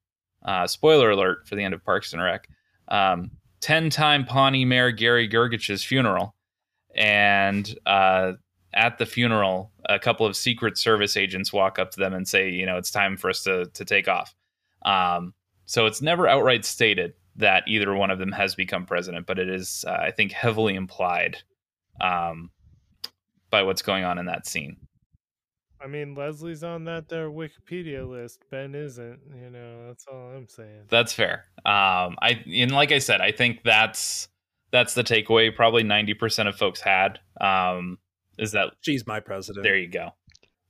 uh, spoiler alert for the end of Parks and Rec, um, 10 time Pawnee Mayor Gary Gergich's funeral. And uh, at the funeral, a couple of Secret Service agents walk up to them and say, you know, it's time for us to, to take off. Um, so it's never outright stated that either one of them has become president, but it is, uh, I think, heavily implied um, by what's going on in that scene. I mean, Leslie's on that there Wikipedia list. Ben isn't. You know, that's all I'm saying. That's fair. Um, I and like I said, I think that's that's the takeaway. Probably ninety percent of folks had um, is that she's my president. There you go.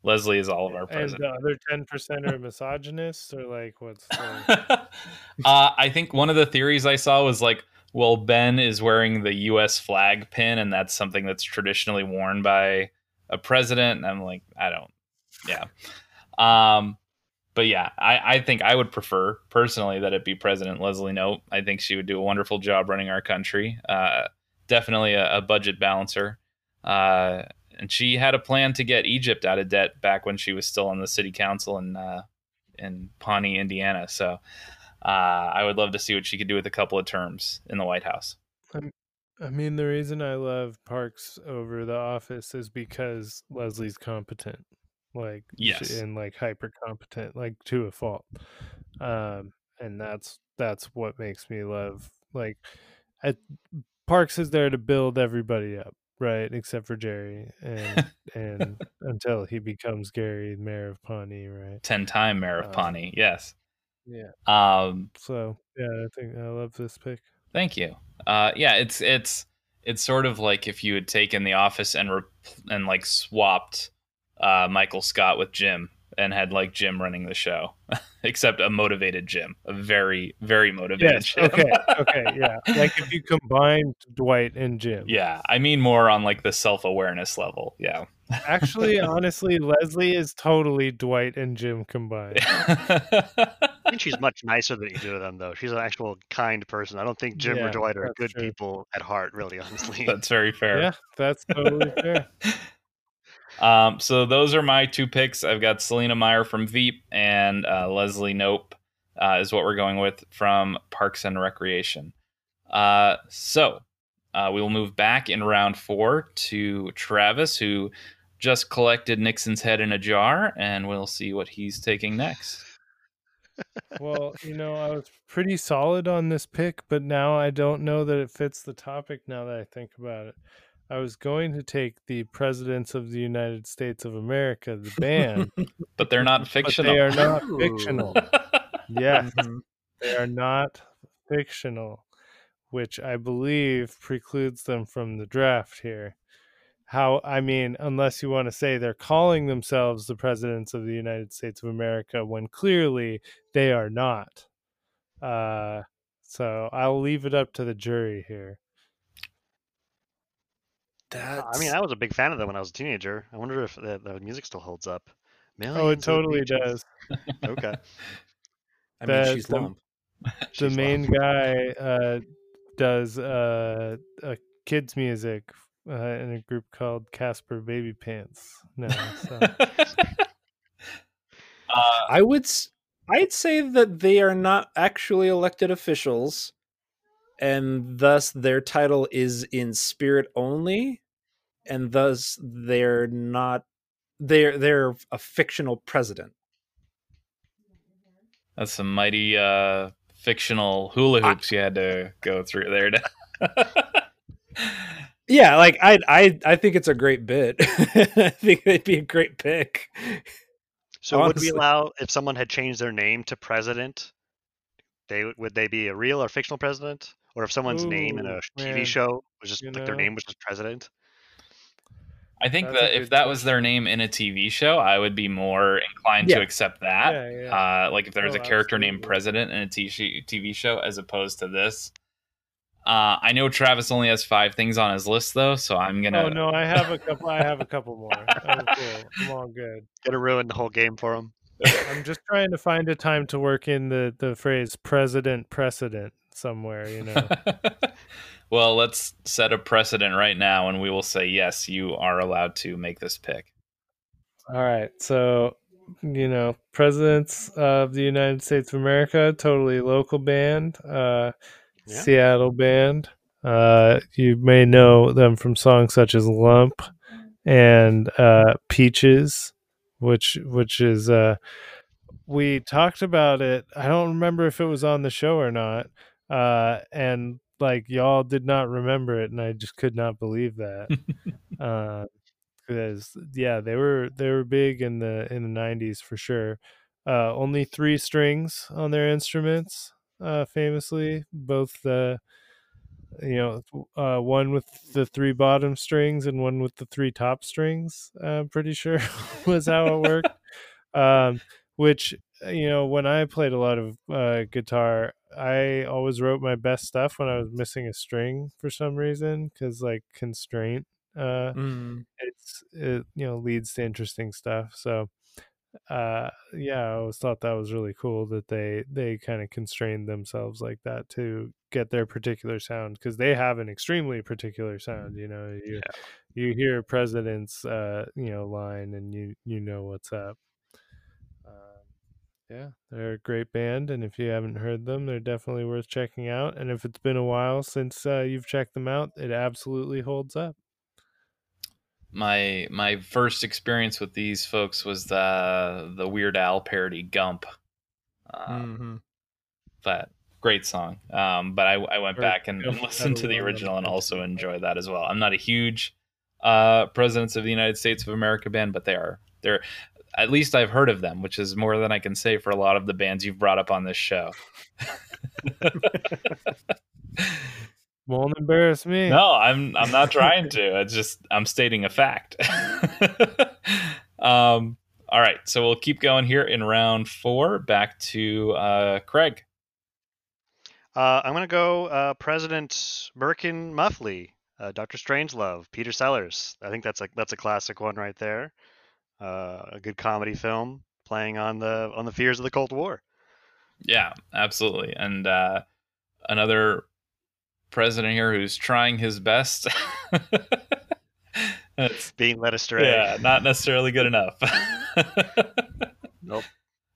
Leslie is all of our And president. the other ten percent are misogynists, or like what's the... uh, I think one of the theories I saw was like, well, Ben is wearing the U.S. flag pin, and that's something that's traditionally worn by a president. And I'm like, I don't, yeah. Um, but yeah, I, I think I would prefer personally that it be President Leslie Knope. I think she would do a wonderful job running our country. Uh, definitely a, a budget balancer. Uh, and she had a plan to get Egypt out of debt back when she was still on the city council in uh, in Pawnee, Indiana. So uh, I would love to see what she could do with a couple of terms in the White House. I mean, the reason I love Parks over The Office is because Leslie's competent, like Yes. and like hyper competent, like to a fault. Um, and that's that's what makes me love. Like, I, Parks is there to build everybody up, right? Except for Jerry, and and until he becomes Gary, mayor of Pawnee, right? Ten-time mayor of Um, Pawnee, yes. Yeah. Um, So yeah, I think I love this pick. Thank you. Uh, yeah, it's it's it's sort of like if you had taken The Office and re- and like swapped uh, Michael Scott with Jim and had like Jim running the show, except a motivated Jim, a very very motivated Yes. Jim. Okay. Okay. Yeah. Like if you combined Dwight and Jim. yeah, I mean more on like the self awareness level. Yeah. Actually, honestly, Leslie is totally Dwight and Jim combined. I think she's much nicer than either of them, though. She's an actual kind person. I don't think Jim Yeah, or Dwight are good true. people at heart, really, honestly. That's very fair. Yeah, that's totally fair. Um, so those are my two picks. I've got Selina Meyer from Veep and uh, Leslie Knope uh, is what we're going with from Parks and Recreation. Uh, so uh, we will move back in round four to Travis, who just collected Nixon's head in a jar, and we'll see what he's taking next. Well, you know, I was pretty solid on this pick, but now I don't know that it fits the topic now that I think about it. I was going to take the Presidents of the United States of America, the band, But they're not fictional. they are not fictional. Yes, Mhm. they are not fictional, which I believe precludes them from the draft here. How, I mean, unless you want to say they're calling themselves the presidents of the United States of America when clearly they are not. Uh, so I'll leave it up to the jury here. I mean, I was a big fan of them when I was a teenager. I wonder if the, the music still holds up. Oh, it totally does. Okay. I mean, the- she's the- lump. the She's main lump. guy uh, does uh, uh, kids music uh, in a group called Caspar Babypants now. So. Uh, I would s- I'd say that they are not actually elected officials and thus their title is in spirit only and thus they're not they're they're a fictional president. That's some mighty uh, fictional hula hoops you had to go through there. To... Yeah, like I I I think it's a great bit. I think they'd be a great pick. So would we allow if someone had changed their name to president? They would they be a real or fictional president? Or if someone's name in a TV man. show was just You like their name was just president? I think That's that if good that was their name in a TV show, I would be more inclined Yeah. to accept that. Yeah, yeah. Uh, like if there was Oh, a character named. President in a TV TV show as opposed to this. Uh, I know Travis only has five things on his list though, so I'm gonna. Oh no, I have a couple. I have a couple more. I'm cool. I'm all good. Gonna ruin the whole game for him. I'm just trying to find a time to work in the the phrase "president precedent" somewhere. You know. well, let's set a precedent right now, and we will say yes, you are allowed to make this pick. All right, so you know, presidents of the United States of America, totally local band. Uh, yeah. Seattle band. Uh, you may know them from songs such as "Lump" and uh, "Peaches," which which is uh, we talked about it. I don't remember if it was on the show or not, uh, and like y'all did not remember it, and I just could not believe that. Uh, because yeah, they were they were big in the in the '90s for sure. Uh, only three strings on their instruments uh, famously. Both the you know uh, one with the three bottom strings and one with the three top strings. I'm pretty sure was how it worked. um, which you know when I played a lot of uh, guitar, I always wrote my best stuff when I was missing a string for some reason because like constraint uh mm. it's it you know leads to interesting stuff so uh yeah i always thought that was really cool that they they kind of constrained themselves like that to get their particular sound because they have an extremely particular sound you know you yeah. you hear president's uh you know line and you you know what's up uh, yeah they're a great band and if you haven't heard them they're definitely worth checking out and if it's been a while since uh, you've checked them out it absolutely holds up my my first experience with these folks was the the Weird Al parody Gump. Um, mm-hmm. That great song. Um, but I, I went back and, and listened to the original and also enjoy that as well. I'm not a huge uh, Presidents of the United States of America band, but they are they're at least I've heard of them, which is more than I can say for a lot of the bands you've brought up on this show. Won't embarrass me. No, I'm I'm not trying to. It's just I'm stating a fact. um all right, so we'll keep going here in round four. Back to uh, Craig. Uh, I'm going to go uh, President Merkin Muffley, uh, Doctor Strangelove, Peter Sellers. I think that's a that's a classic one right there. Uh, a good comedy film playing on the on the fears of the Cold War. Yeah, absolutely. And uh, another president here who's trying his best. it's being led astray. Yeah, not necessarily good enough. nope.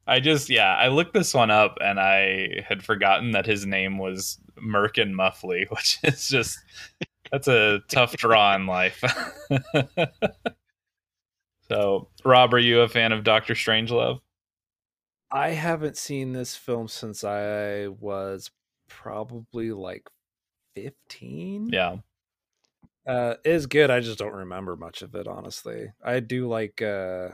I just yeah, I looked this one up and I had forgotten that his name was Merkin Muffley, which is just that's a tough draw in life. So, Rob, are you a fan of Doctor Strangelove? I haven't seen this film since I was probably like 15. Yeah. Uh, is good. I just don't remember much of it, honestly. I do like uh,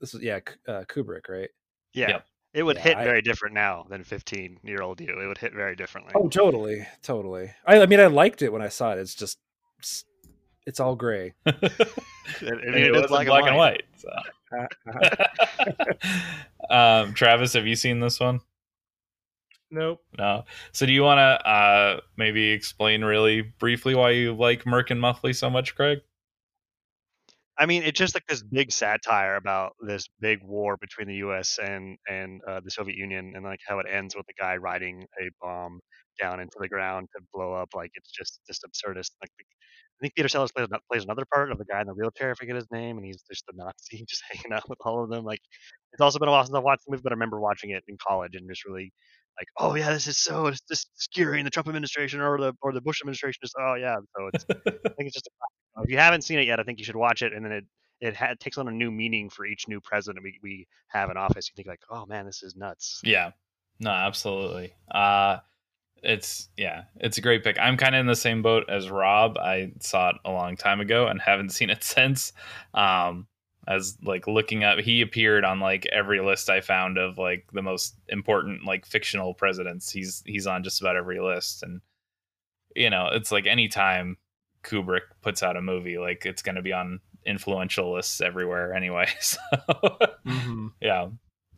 this is yeah, uh, Kubrick, right? Yeah. Yep. It would yeah, hit I, very different now than 15 year old you. It would hit very differently. Oh, totally, totally. I, I mean, I liked it when I saw it. It's just, it's, it's all gray. I mean, it, it black, black and white. And white so. um, Travis, have you seen this one? Nope. No. So do you want to uh, maybe explain really briefly why you like Merkin Muffley so much, Craig? I mean, it's just like this big satire about this big war between the U.S. and and uh, the Soviet Union, and like how it ends with the guy riding a bomb down into the ground to blow up. Like it's just this absurdist. Like I think Peter Sellers plays, plays another part of the guy in the wheelchair. I forget his name, and he's just the Nazi, just hanging out with all of them. Like it's also been a while since I watched the movie, but I remember watching it in college and just really like, oh yeah, this is so it's just scary in the Trump administration or the or the Bush administration. Just oh yeah, so it's I think it's just a, if you haven't seen it yet, I think you should watch it, and then it it ha- takes on a new meaning for each new president we, we have in office. You think like, oh man, this is nuts. Yeah, no, absolutely. Uh, it's yeah, it's a great pick. I'm kind of in the same boat as Rob. I saw it a long time ago and haven't seen it since. Um, as like looking up he appeared on like every list i found of like the most important like fictional presidents. He's he's on just about every list. And you know it's like anytime kubrick puts out a movie like it's going to be on influential lists everywhere anyway so mm-hmm. yeah.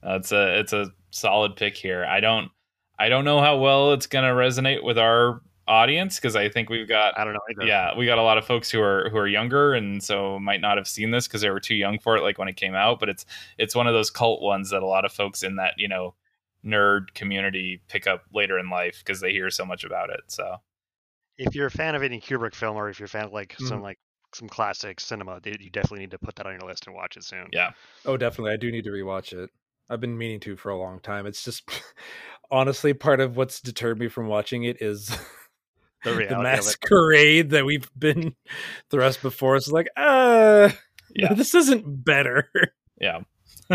It's a it's a solid pick here. I don't i don't know how well it's going to resonate with our audience because I think we've got I don't know. Either. yeah, we got a lot of folks who are who are younger and so might not have seen this because they were too young for it, like when it came out. But it's it's one of those cult ones that a lot of folks in that you know nerd community pick up later in life because they hear so much about it. So If you're a fan of any Kubrick film, or if you're a fan of like Mm. some like some classic cinema, you definitely need to put that on your list and watch it soon. yeah, Oh, definitely. I do need to rewatch it. I've been meaning to for a long time. It's just honestly part of what's deterred me from watching it is The the, reality of it. masquerade that we've been thrust before us. Like, uh, Yeah. this isn't better, yeah.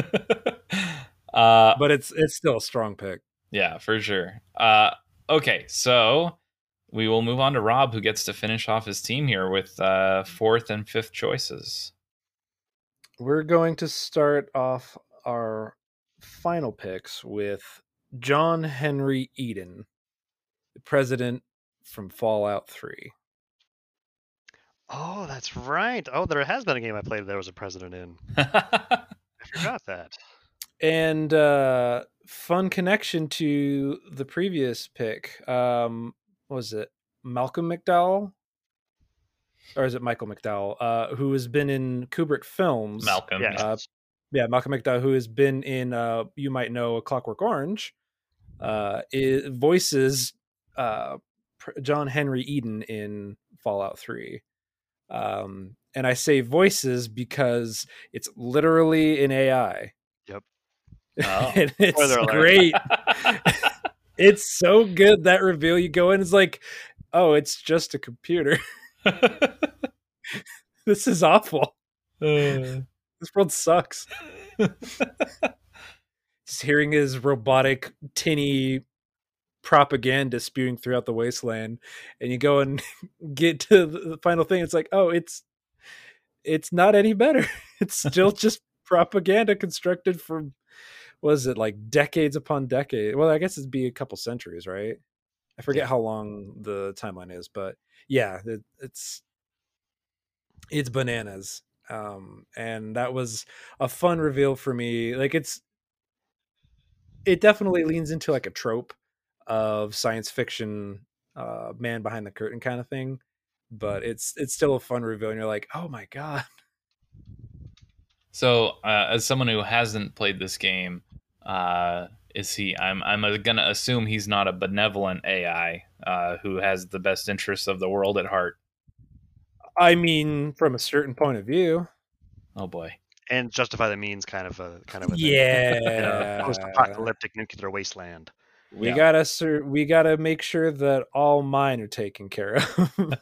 uh, but it's it's still a strong pick. Yeah, for sure. Uh, okay, so we will move on to Rob, who gets to finish off his team here with uh, fourth and fifth choices. We're going to start off our final picks with John Henry Eden, the president from Fallout 3. Oh, that's right. Oh, there has been a game I played. There was a president in. I forgot that. And uh fun connection to the previous pick. Um what was it? Malcolm McDowell? Or is it Michael McDowell? Uh who has been in Kubrick films. Malcolm. Yeah. Uh, yeah, Malcolm McDowell, who has been in uh you might know A Clockwork Orange, uh i voices uh Pr- John Henry Eden in Fallout 3. Um and I say voices because it's literally an AI. Yep. Oh. it's great. it's so good that reveal you go in it's like, oh, it's just a computer. this is awful. Uh, This world sucks. Just hearing his robotic, tinny propaganda spewing throughout the wasteland, and you go and get to the final thing. It's like, oh, it's it's not any better. It's still just propaganda constructed for was it like decades upon decades? Well, I guess it'd be a couple centuries, right? I forget Yeah. how long the timeline is, but yeah, it, it's it's bananas. Um, and that was a fun reveal for me. Like it's it definitely leans into like a trope of science fiction uh man behind the curtain kind of thing but it's it's still a fun reveal and you're like oh my god so, uh, as someone who hasn't played this game, uh, is he? I'm I'm uh, gonna assume he's not a benevolent AI uh, who has the best interests of the world at heart. i mean from a certain point of view Oh boy. And justify the means, kind of a kind of a thing. yeah post-apocalyptic nuclear wasteland. We Yeah. gotta sur- we gotta make sure that all mine are taken care of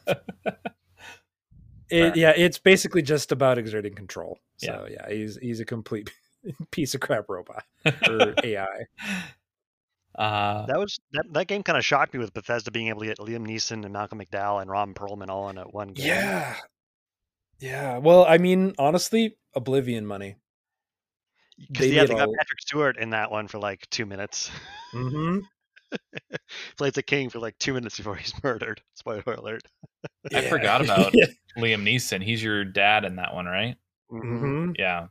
it, yeah it's basically just about exerting control so yeah, he's he's a complete piece of crap robot or ai Uh, That was that, that game kind of shocked me with Bethesda being able to get Liam Neeson and Malcolm McDowell and Ron Perlman all in at one game. Yeah. Yeah. Well, I mean, honestly, Oblivion money. Because yeah, they got all- Patrick Stewart in that one for like two minutes. Mm-hmm. Plays the king for like two minutes before he's murdered. Spoiler alert. I forgot about Liam Neeson. He's your dad in that one, right? hmm Yeah.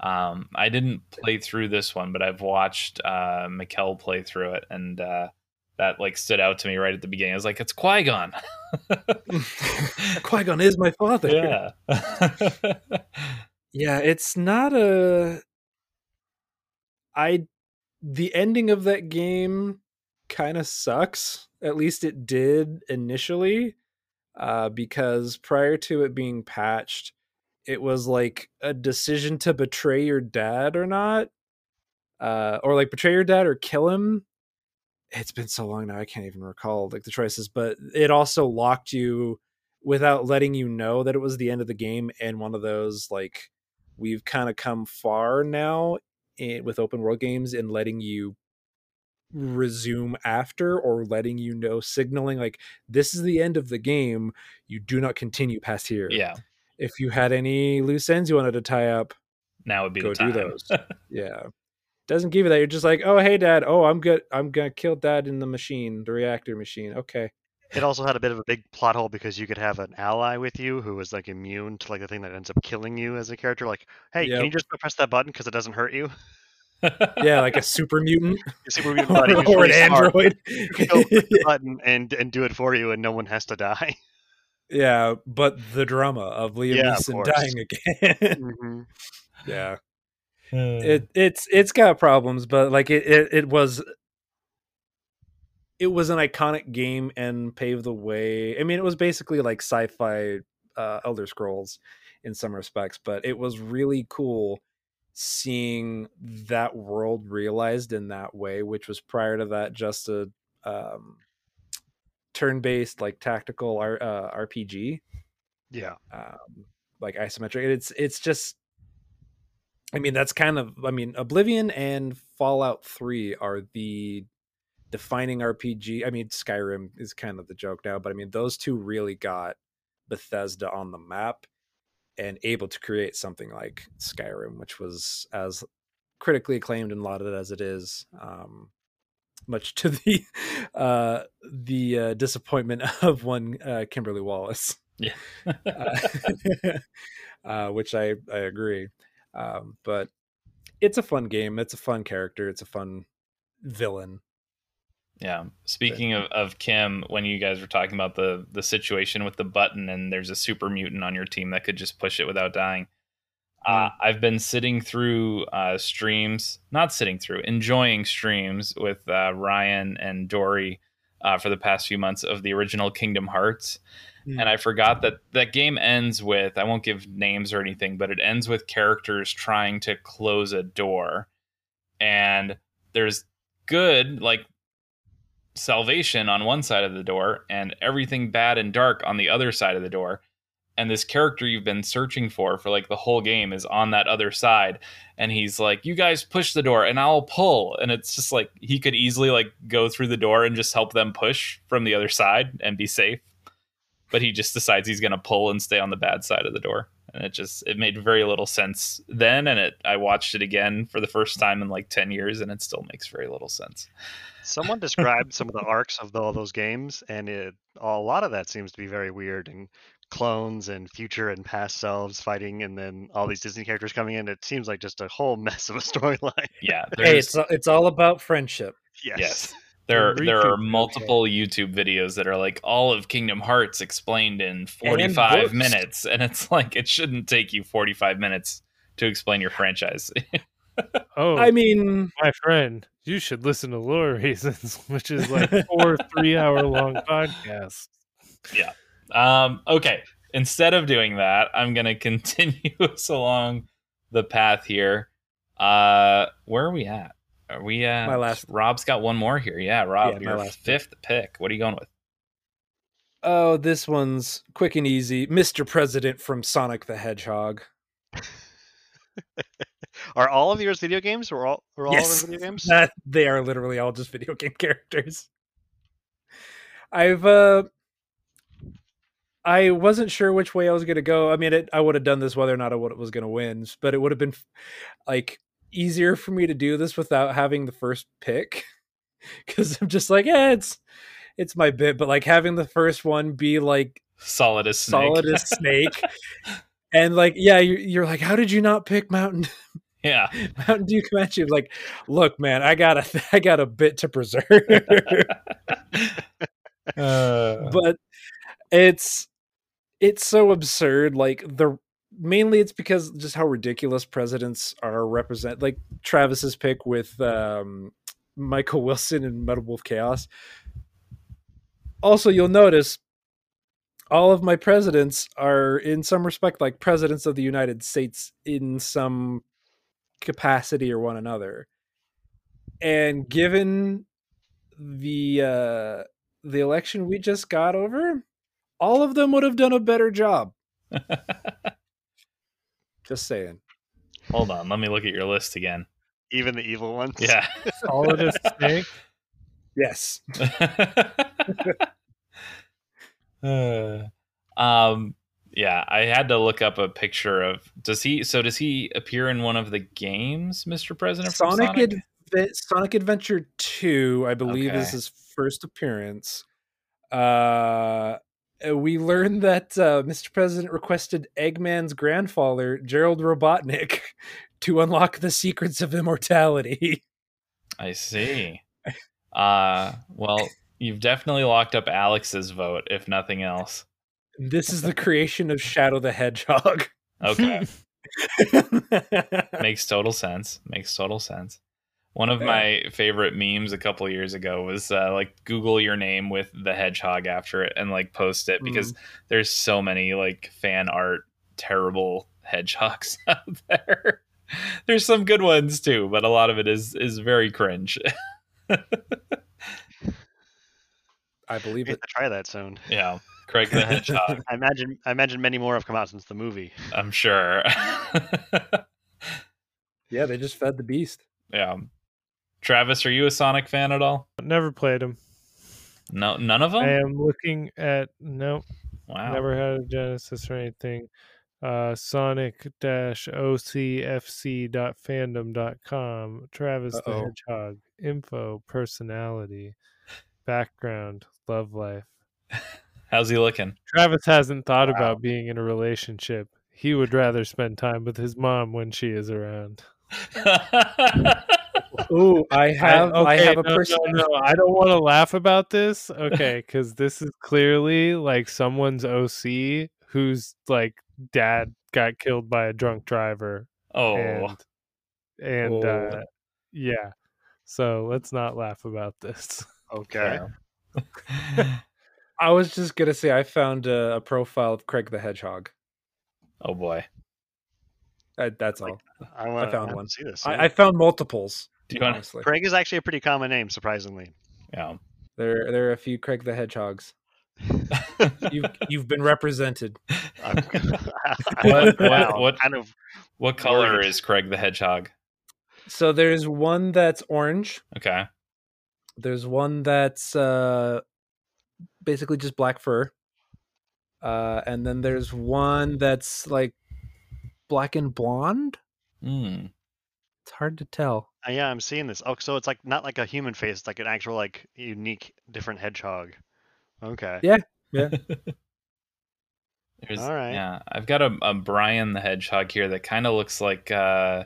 Um, I didn't play through this one, but I've watched uh, Mikkel play through it, and uh, that like stood out to me right at the beginning. I was like, "It's Qui Gon." Qui Gon is my father. yeah. Yeah. It's not a. I. The ending of that game kind of sucks. At least it did initially, uh, because prior to it being patched, it was like a decision to betray your dad or not, uh, or like betray your dad or kill him. It's been so long now, I can't even recall like the choices, but it also locked you without letting you know that it was the end of the game and one of those like we've kind of come far now in, with open world games in letting you resume after or letting you know signaling like this is the end of the game. You do not continue past here. Yeah. if you had any loose ends you wanted to tie up Now would be go the time. do those. Yeah. Doesn't give you that. You're just like oh hey dad. Oh i'm good. I'm gonna kill dad in the machine the reactor machine. Okay It also had a bit of a big plot hole because you could have an ally with you who was like immune to like the thing that ends up killing you as a character. Like, hey, Yep. can you just press that button because it doesn't hurt you? yeah, like a super mutant Your super mutant buddy who's or an smart. android. You can go click the button and and do it for you, and no one has to die. yeah, but the drama of Liam Yeah, Neeson course. dying again. Mhm. yeah, Hmm. it it's it's got problems, but like it it, it was it was an iconic game and paved the way. I mean, it was basically like sci-fi uh, Elder Scrolls in some respects, but it was really cool seeing that world realized in that way, which was prior to that just a um, turn-based like tactical R- uh, RPG Yeah. um, like isometric. It's it's just, I mean, that's kind of, I mean, Oblivion and Fallout Three are the defining RPG. I mean, Skyrim is kind of the joke now, but I mean, those two really got Bethesda on the map and able to create something like Skyrim, which was as critically acclaimed and lauded as it is. Um, much to the uh, the uh, disappointment of one uh, Kimberly Wallace Yeah. uh, uh, which I I agree. Um, but it's a fun game. It's a fun character. It's a fun villain. Yeah. Speaking of, of Kim, when you guys were talking about the the situation with the button and there's a super mutant on your team that could just push it without dying. Uh, I've been sitting through uh, streams, not sitting through, enjoying streams with uh, Ryan and Dory uh, for the past few months of the original Kingdom Hearts. And I forgot that that game ends with, I won't give names or anything, but it ends with characters trying to close a door. And there's good, like, salvation on one side of the door and everything bad and dark on the other side of the door. And this character you've been searching for for like the whole game is on that other side. And he's like you guys push the door and i'll pull. And it's just like he could easily like go through the door and just help them push from the other side and be safe. But he just decides he's going to pull and stay on the bad side of the door and it just it made very little sense then and it i watched it again for the first time in like 10 years and it still makes very little sense Someone described some of the arcs of all those games, and it a lot of that seems to be very weird and clones and future and past selves fighting, and then all these Disney characters coming in. It seems like just a whole mess of a storyline. yeah Hey, there's- it's it's all about friendship. yes. Yes. There, there are Riku multiple YouTube videos that are like all of Kingdom Hearts explained in 45 books. minutes. And it's like, it shouldn't take you 45 minutes to explain your franchise. Oh, I mean, my friend, you should listen to Lore Reasons, which is like four three hour long podcasts. Yeah. Um, okay. Instead of doing that, I'm going to continue us along the path here. Uh, where are we at? Are we Uh, My last- Rob's got one more here. Yeah, Rob, Yeah, my your last fifth pick. What are you going with? oh, this one's quick and easy. Mr. President from Sonic the Hedgehog. Are all of yours video games? Or all, or all Yes. of them video games? That they are literally all just video game characters. I've uh I wasn't sure which way I was gonna go. I mean, it, I would have done this whether or not I would, was gonna win, but it would have been like easier for me to do this without having the first pick because I'm just like, yeah, it's it's my bit, but like having the first one be like Solidus Snake. solid as snake, and like, yeah, you're, you're like, how did you not pick Mountain yeah. Mountain Dew Camacho? Like, look, man, I got a I got a bit to preserve. Uh, but it's it's so absurd like the mainly it's because just how ridiculous presidents are represent like travis's pick with um michael wilson and metal wolf chaos also you'll notice all of my presidents are in some respect like presidents of the united states in some capacity or one another and given the uh the election we just got over, all of them would have done a better job. just saying. Hold on, let me look at your list again. Even the evil ones? Yeah. Solid as snake. Yes. Uh, um yeah, I had to look up a picture of does he so does he appear in one of the games, Mr. President Sonic Sonic? Adve- Sonic Adventure 2, I believe, is his first appearance. Uh, we learned that uh, Mr. President requested Eggman's grandfather, Gerald Robotnik, to unlock the secrets of immortality. I see. Uh, well, you've definitely locked up Alex's vote, if nothing else. This is the creation of Shadow the Hedgehog. Okay. Makes total sense. Makes total sense. One of my favorite memes a couple years ago was uh, like Google your name with the hedgehog after it and like post it because there's so many like fan art terrible hedgehogs out there. There's some good ones too, but a lot of it is is very cringe. I believe it. try that soon. yeah, Craig the Hedgehog. I imagine I imagine many more have come out since the movie. I'm sure. Yeah, they just fed the beast. yeah. Travis, are you a Sonic fan at all? Never played them. No, none of them. I am looking at nope. wow. Never had a Genesis or anything. Uh, Sonic ocfc.fandom.com. Travis the Uh-oh. Hedgehog. Info, personality, background, love life. How's he looking? Travis hasn't thought about being in a relationship. He would rather spend time with his mom when she is around. Oh, I have I, okay, have a no, person. No, no, I don't want to laugh about this. Okay, because this is clearly like someone's OC whose like dad got killed by a drunk driver, oh, and and Oh. uh, yeah. So let's not laugh about this. Okay. I was just gonna say I found a, a profile of Craig the Hedgehog. oh boy. Uh, that's all. I, wanna, found I one. See this. I, I found multiples. Do you want? honestly, Craig is actually a pretty common name, surprisingly. Yeah. there there are a few Craig the Hedgehogs. You've you've been represented. I'm- What- wow, what- what- kind of What color Worded. is Craig the Hedgehog? So there's one that's orange. Okay. There's one that's uh basically just black fur. Uh and then there's one that's like black and blonde. Hmm. It's hard to tell. Uh, yeah, I'm seeing this. Oh, so it's like not like a human face, it's like an actual like unique different hedgehog. Okay. Yeah. Yeah. There's, All right. Yeah, I've got a, a Brian the Hedgehog here that kind of looks like uh,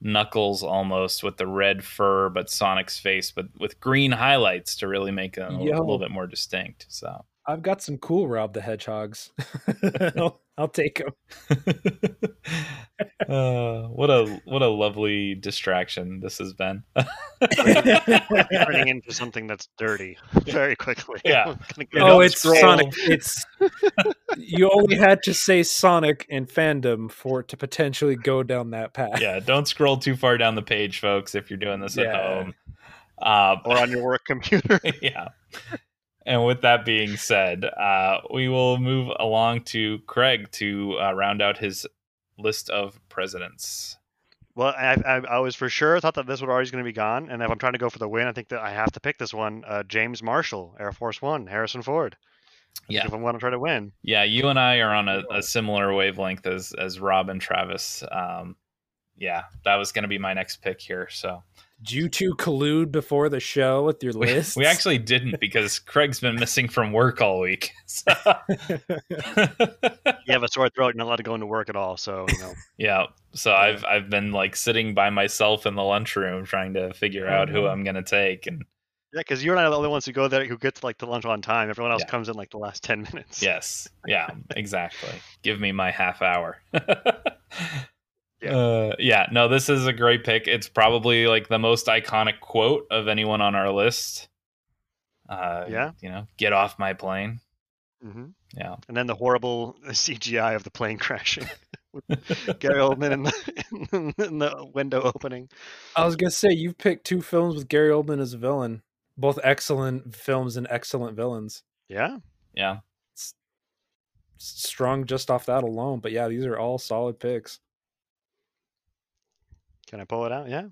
Knuckles almost with the red fur, but Sonic's face, but with green highlights to really make him a Yo. little bit more distinct. So. I've got some cool Rob the Hedgehogs. I'll, I'll take them. uh, what a what a lovely distraction this has been. Turning into something that's dirty very quickly. Yeah. Oh, don't it's scroll. Sonic. It's you only had to say Sonic and fandom for it to potentially go down that path. yeah, don't scroll too far down the page, folks, if you're doing this at home. Uh, or on your work computer. yeah. And with that being said, uh, we will move along to Craig to uh, round out his list of presidents. Well, I, I, I was for sure thought that this was always going to be gone, and if I'm trying to go for the win, I think that I have to pick this one. Uh, James Marshall, Air Force One, Harrison Ford. Yeah. If I'm want to try to win, Yeah, you and I are on a, a similar wavelength as as Rob and Travis. Um, yeah, that was going to be my next pick here. So Did you two collude before the show with your list? we actually didn't because Craig's been missing from work all week. So- you have a sore throat, you're not allowed to go into work at all. So you know, yeah, so I've I've been like sitting by myself in the lunchroom trying to figure out who Mhm. I'm going to take and yeah, because you and I are the only ones who go there who get to like the lunch on time. Everyone else Yeah. comes in like the last ten minutes. Yes. Yeah, exactly. Give me my half hour. Yeah. Uh, yeah, no, this is a great pick. It's probably like the most iconic quote of anyone on our list. Uh, Yeah. You know, get off my plane. Mm-hmm. Yeah. And then the horrible CGI of the plane crashing. Gary Oldman in the, in the window opening. I was gonna say you've picked two films with Gary Oldman as a villain, both excellent films and excellent villains. Yeah. Yeah. S- Strong just off that alone, but yeah, these are all solid picks. Can I pull it out? Yeah.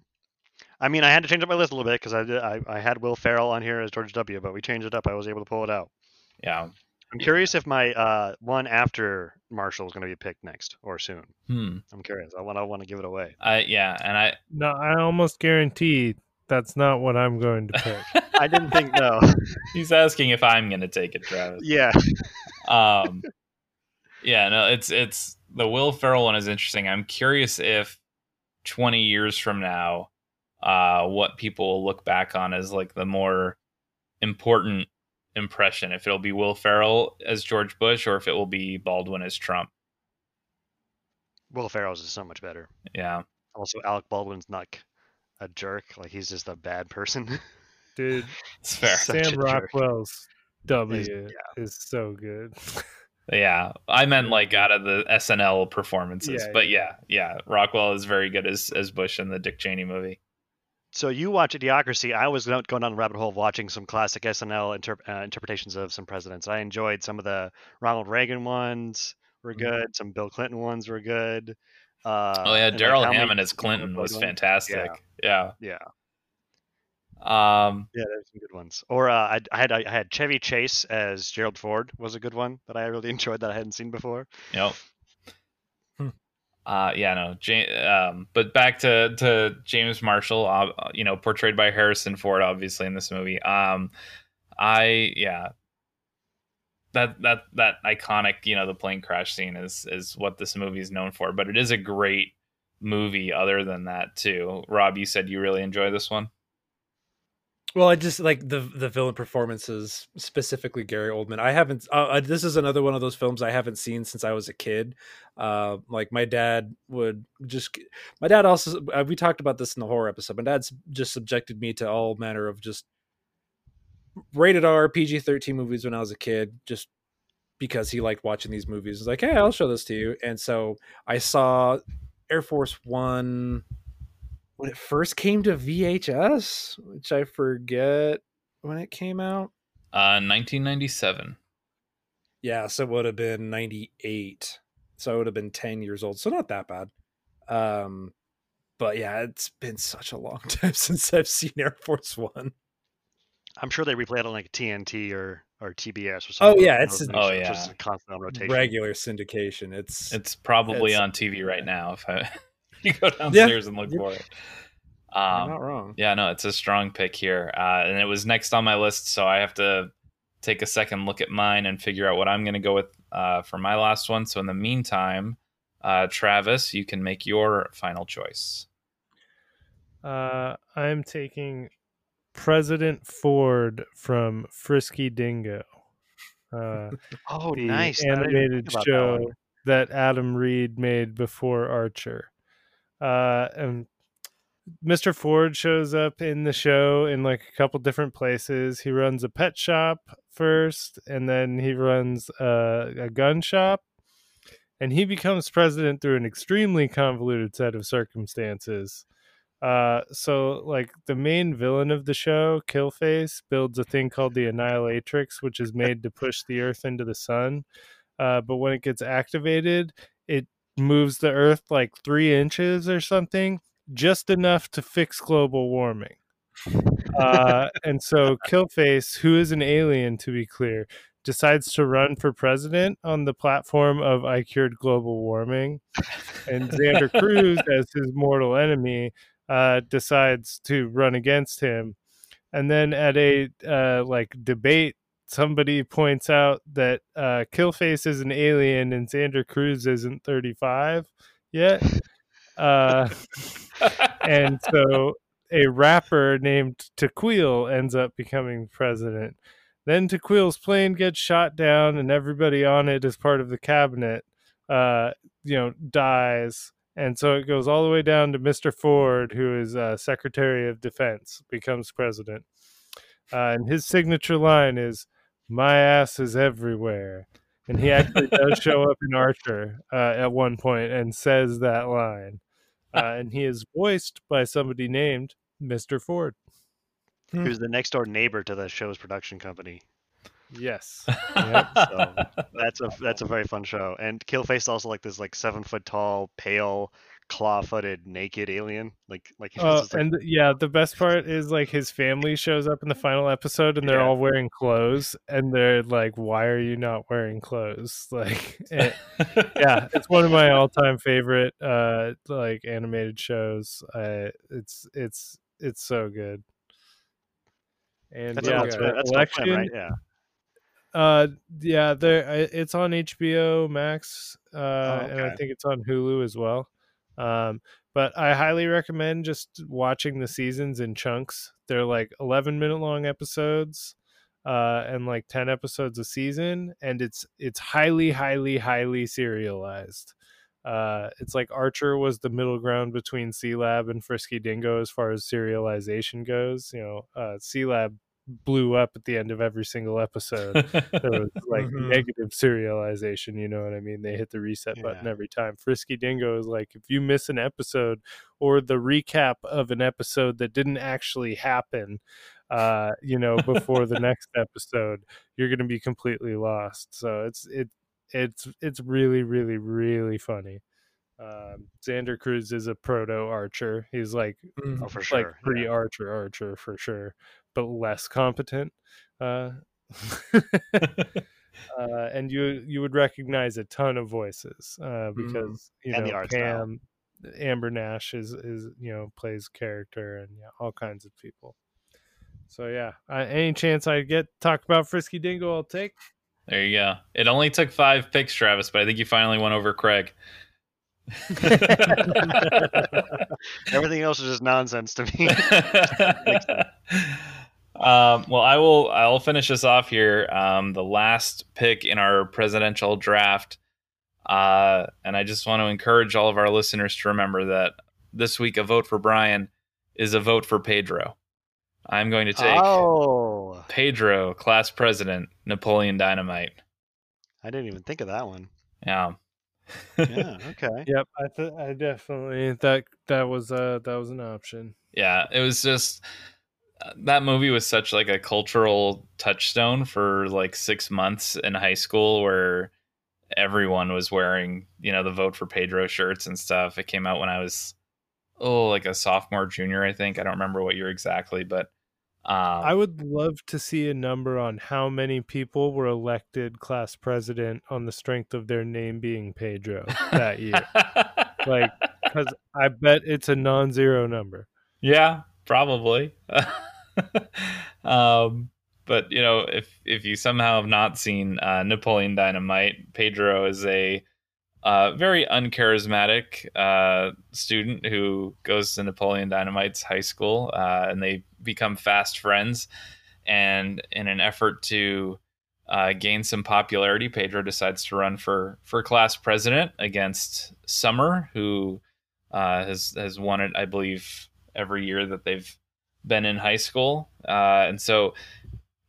I mean, I had to change up my list a little bit because I, did- I I had Will Ferrell on here as George W, but we changed it up. I was able to pull it out. Yeah. I'm curious if my uh, one after Marshall is going to be picked next or soon. Hmm. I'm curious. I want I want to give it away. I yeah, and I No, I almost guarantee that's not what I'm going to pick. I didn't think no. He's asking if I'm going to take it, Travis. yeah. Um, yeah, no, it's it's the Will Ferrell one is interesting. I'm curious if 20 years from now, uh, what people will look back on as like the more important impression. If it'll be Will Ferrell as George Bush or if it will be Baldwin as Trump. Will Ferrell's is so much better. Yeah. Also, Alec Baldwin's not a jerk. Like he's just a bad person. Dude, It's fair. Such a Sam jerk. Rockwell's W Is- is so good. Yeah, I meant like out of the SNL performances, Yeah, but yeah, yeah, Rockwell is very good as as Bush in the Dick Cheney movie. So you watch Idiocracy. I was going down the rabbit hole of watching some classic SNL interp- uh, interpretations of some presidents. I enjoyed some of the Ronald Reagan ones were good. Some Bill Clinton ones were good. Uh, oh yeah, and, like, Darrell Hammond as Clinton was fantastic. Yeah, Yeah, Um, yeah, there's some good ones. Or uh, I, I had I had Chevy Chase as Gerald Ford was a good one that I really enjoyed that I hadn't seen before. Yep. Uh, yeah, no, Ja- um, but back to to James Marshall, uh, you know, portrayed by Harrison Ford, obviously in this movie. Um, I yeah, that that that iconic, you know, the plane crash scene is is what this movie is known for. But it is a great movie. Other than that, too, Rob, you said you really enjoy this one. Well, I just like the the villain performances, specifically Gary Oldman. I haven't. Uh, uh, this is another one of those films I haven't seen since I was a kid. Uh, like my dad would just. My dad also. Uh, we talked about this in the horror episode. My dad's just subjected me to all manner of just rated R PG thirteen movies when I was a kid, just because he liked watching these movies. He's like, hey, I'll show this to you. And so I saw Air Force One when it first came to VHS, which I forget when it came out. Uh, 1997. Yeah, so it would have been 98. So I would have been 10 years old. So not that bad. Um but yeah, it's been such a long time since I've seen Air Force 1. I'm sure they replay it on like TNT or or TBS or something. Oh, yeah, it's- rotation, Oh, yeah. just constant on rotation. Regular syndication. It's It's probably It's- on TV right now. If I you go downstairs and look Yep. for it. you're Um, not wrong. Yeah, no, it's a strong pick here. Uh, and it was next on my list, so I have to take a second look at mine and figure out what I'm going to go with uh, for my last one. So in the meantime, uh, Travis, you can make your final choice. Uh, I'm taking President Ford from Frisky Dingo. Uh, Oh, the nice. I didn't even animated that show one. that, Adam Reed made before Archer. Uh, and Mr. Ford shows up in the show in like a couple different places. He runs a pet shop first, and then he runs a, a gun shop. And he becomes president through an extremely convoluted set of circumstances. Uh, so like the main villain of the show, Killface, builds a thing called the Annihilatrix, which is made to push the Earth into the sun. Uh, but when it gets activated, it moves the Earth like three inches or something, just enough to fix global warming. Uh, and so Killface, who is an alien to be clear, decides to run for president on the platform of I cured global warming. And Xander Cruz, as his mortal enemy, uh, decides to run against him. And then at a uh, like debate, somebody points out that uh, Killface is an alien and Xander Crews isn't 35 yet. Uh, and so a rapper named Taqu'il ends up becoming president. Then Taqu'il's plane gets shot down, and everybody on it as part of the cabinet, uh, you know, dies. And so it goes all the way down to Mr. Ford, who is uh, Secretary of Defense, becomes president. Uh, and his signature line is, My ass is everywhere. And he actually does show up in Archer uh, at one point and says that line. Uh, and he is voiced by somebody named Mr. Ford. Who's the next door neighbor to the show's production company? Yes. Yep, so that's a that's a very fun show. And Killface also like this like seven foot tall, pale, claw footed, naked alien. Like like Uh, like, and yeah, the best part is like his family shows up in the final episode and they're Yeah. all wearing clothes and they're like, "Why are you not wearing clothes?" Like, it- yeah, it's one of my all-time favorite uh like animated shows. Uh, it's it's it's so good. And That's yeah, that's Adult Swim, right? Yeah. Uh, yeah, there it's on HBO Max, uh, and I think it's on Hulu as well. Um, but I highly recommend just watching the seasons in chunks. They're like 11 minute long episodes, uh, and like 10 episodes a season, and it's it's highly, highly, highly serialized. Uh, it's like Archer was the middle ground between Sealab and Frisky Dingo as far as serialization goes. You know, uh, Sealab blew up at the end of every single episode there was like Mhm. negative serialization you know what i mean they hit the reset button every time frisky dingo is like if you miss an episode or the recap of an episode that didn't actually happen uh you know before the next episode you're going to be completely lost so it's it it's it's really really really funny um xander crews is a proto archer he's like Mhm. Oh, for like sure. yeah. pre archer archer for sure but less competent uh uh, and you you would recognize a ton of voices uh, because you Mm-hmm. And know the art style. Pam, Amber Nash is is you know plays character and yeah, all kinds of people. So yeah, uh, any chance I get to talk about Frisky Dingo, I'll take. There you go. It only took five picks, Travis, but I think you finally won over Craig. Everything else is just nonsense to me. Um, well, I will. I'll finish this off here. Um, the last pick in our presidential draft, uh, and I just want to encourage all of our listeners to remember that this week a vote for Brian is a vote for Pedro. I'm going to take oh, Pedro, class president, Napoleon Dynamite. I didn't even think of that one. Yeah. Yeah. Okay. Yep, I th- I definitely that that was uh that was an option. yeah it was just that movie was such like a cultural touchstone for like six months in high school where everyone was wearing you know the vote for pedro shirts and stuff it came out when i was oh like a sophomore junior i think i don't remember what year exactly but um I would love to see a number on how many people were elected class president on the strength of their name being Pedro that year. like, because I bet it's a non-zero number. Yeah, probably. um, but you know, if if you somehow have not seen uh, Napoleon Dynamite, Pedro is a uh, very uncharismatic uh, student who goes to Napoleon Dynamite's high school, uh, and they become fast friends. And in an effort to uh, gain some popularity, Pedro decides to run for for class president against Summer, who uh, has has won it, I believe, every year that they've been in high school. Uh, and so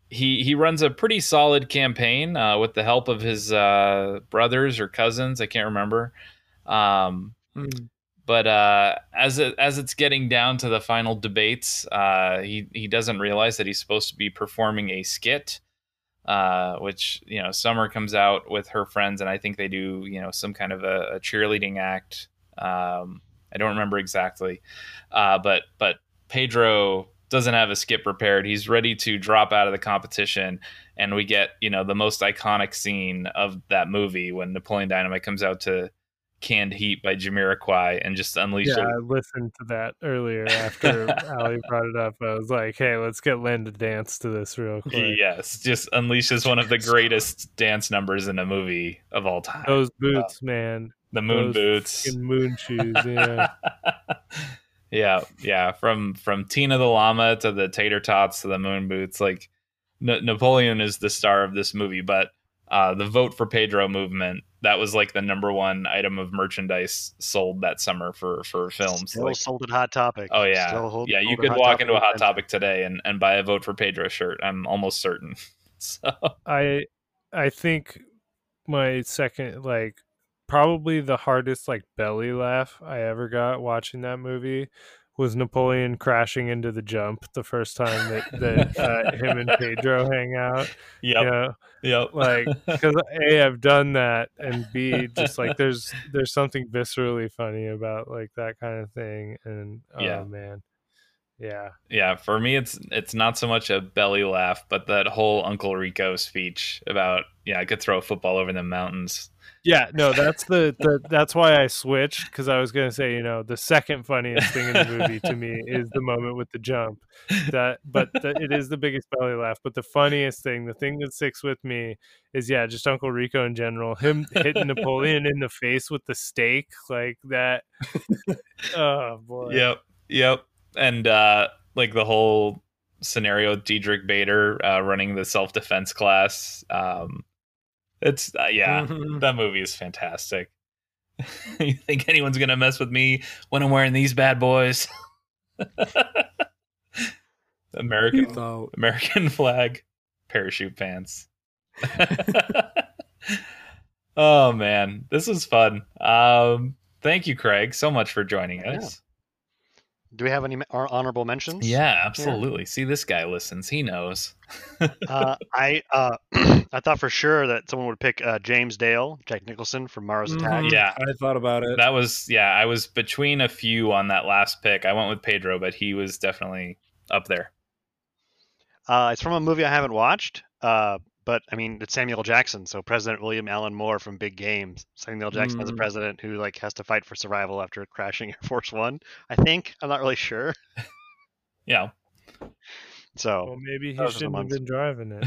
he he runs a pretty solid campaign uh, with the help of his uh, brothers or cousins. I can't remember. Um, Mm. but uh, as it, as it's getting down to the final debates, uh, he he doesn't realize that he's supposed to be performing a skit, uh, which you know Summer comes out with her friends, and I think they do you know some kind of a, a cheerleading act. Um, I don't remember exactly, uh, but but Pedro doesn't have a skip prepared. He's ready to drop out of the competition, and we get you know the most iconic scene of that movie when Napoleon Dynamite comes out to "Canned Heat" by Jamiroquai and just unleashes. Yeah, I listened to that earlier after Ali brought it up. I was like, "Hey, let's get Len to dance to this real quick." Yes, just unleashes one of the greatest dance numbers in a movie of all time. Those boots, man. The moon those boots. fucking moon shoes. Yeah. yeah, yeah. From from Tina the llama to the tater tots to the moon boots, like N- Napoleon is the star of this movie. But uh, the vote for Pedro movement that was like the number one item of merchandise sold that summer for for films. Still like, sold at Hot Topic. oh yeah, Still hold- yeah. You could walk Topic into a Hot. Topic today and and buy a vote for Pedro shirt. I'm almost certain. So I I think my second like probably the hardest like belly laugh I ever got watching that movie was Napoleon crashing into the jump the first time that that uh, him and Pedro hang out. yep, Yeah, yep. like because a I've done that, and b just like there's there's something viscerally funny about like that kind of thing, and oh Yeah. man, yeah, yeah for me it's it's not so much a belly laugh but that whole uncle rico speech about yeah i could throw a football over the mountains Yeah, no, that's the, the that's why I switched because I was gonna say, you know, the second funniest thing in the movie to me is the moment with the jump. That, but the, it is the biggest belly laugh. But the funniest thing, the thing that sticks with me, is yeah, just Uncle Rico in general. Him hitting Napoleon in the face with the stake like that. Oh boy. Yep. Yep. And uh like the whole scenario Diedrich Bader uh, running the self defense class. Um it's uh, yeah, Mhm. that movie is fantastic. you think anyone's gonna mess with me when I'm wearing these bad boys? American American flag parachute pants. oh man, this was fun. Um, thank you, Craig, so much for joining Yeah. us. Do we have any ma- hon- mentions? Yeah, absolutely. See, this guy listens. He knows. uh, I uh, I thought for sure that someone would pick uh, James Dale, Jack Nicholson from Mars Attack. Mhm. Yeah. I thought about it. That was yeah. I was between a few on that last pick. I went with Pedro, but he was definitely up there. Uh, it's from a movie I haven't watched, uh, but I mean it's Samuel Jackson, so President William Alan Moore from Big Games. Samuel Jackson is a Mm. president who like has to fight for survival after crashing Air Force One. I think I'm not really sure. Yeah. So Well, maybe he Those are the shouldn't have been driving it.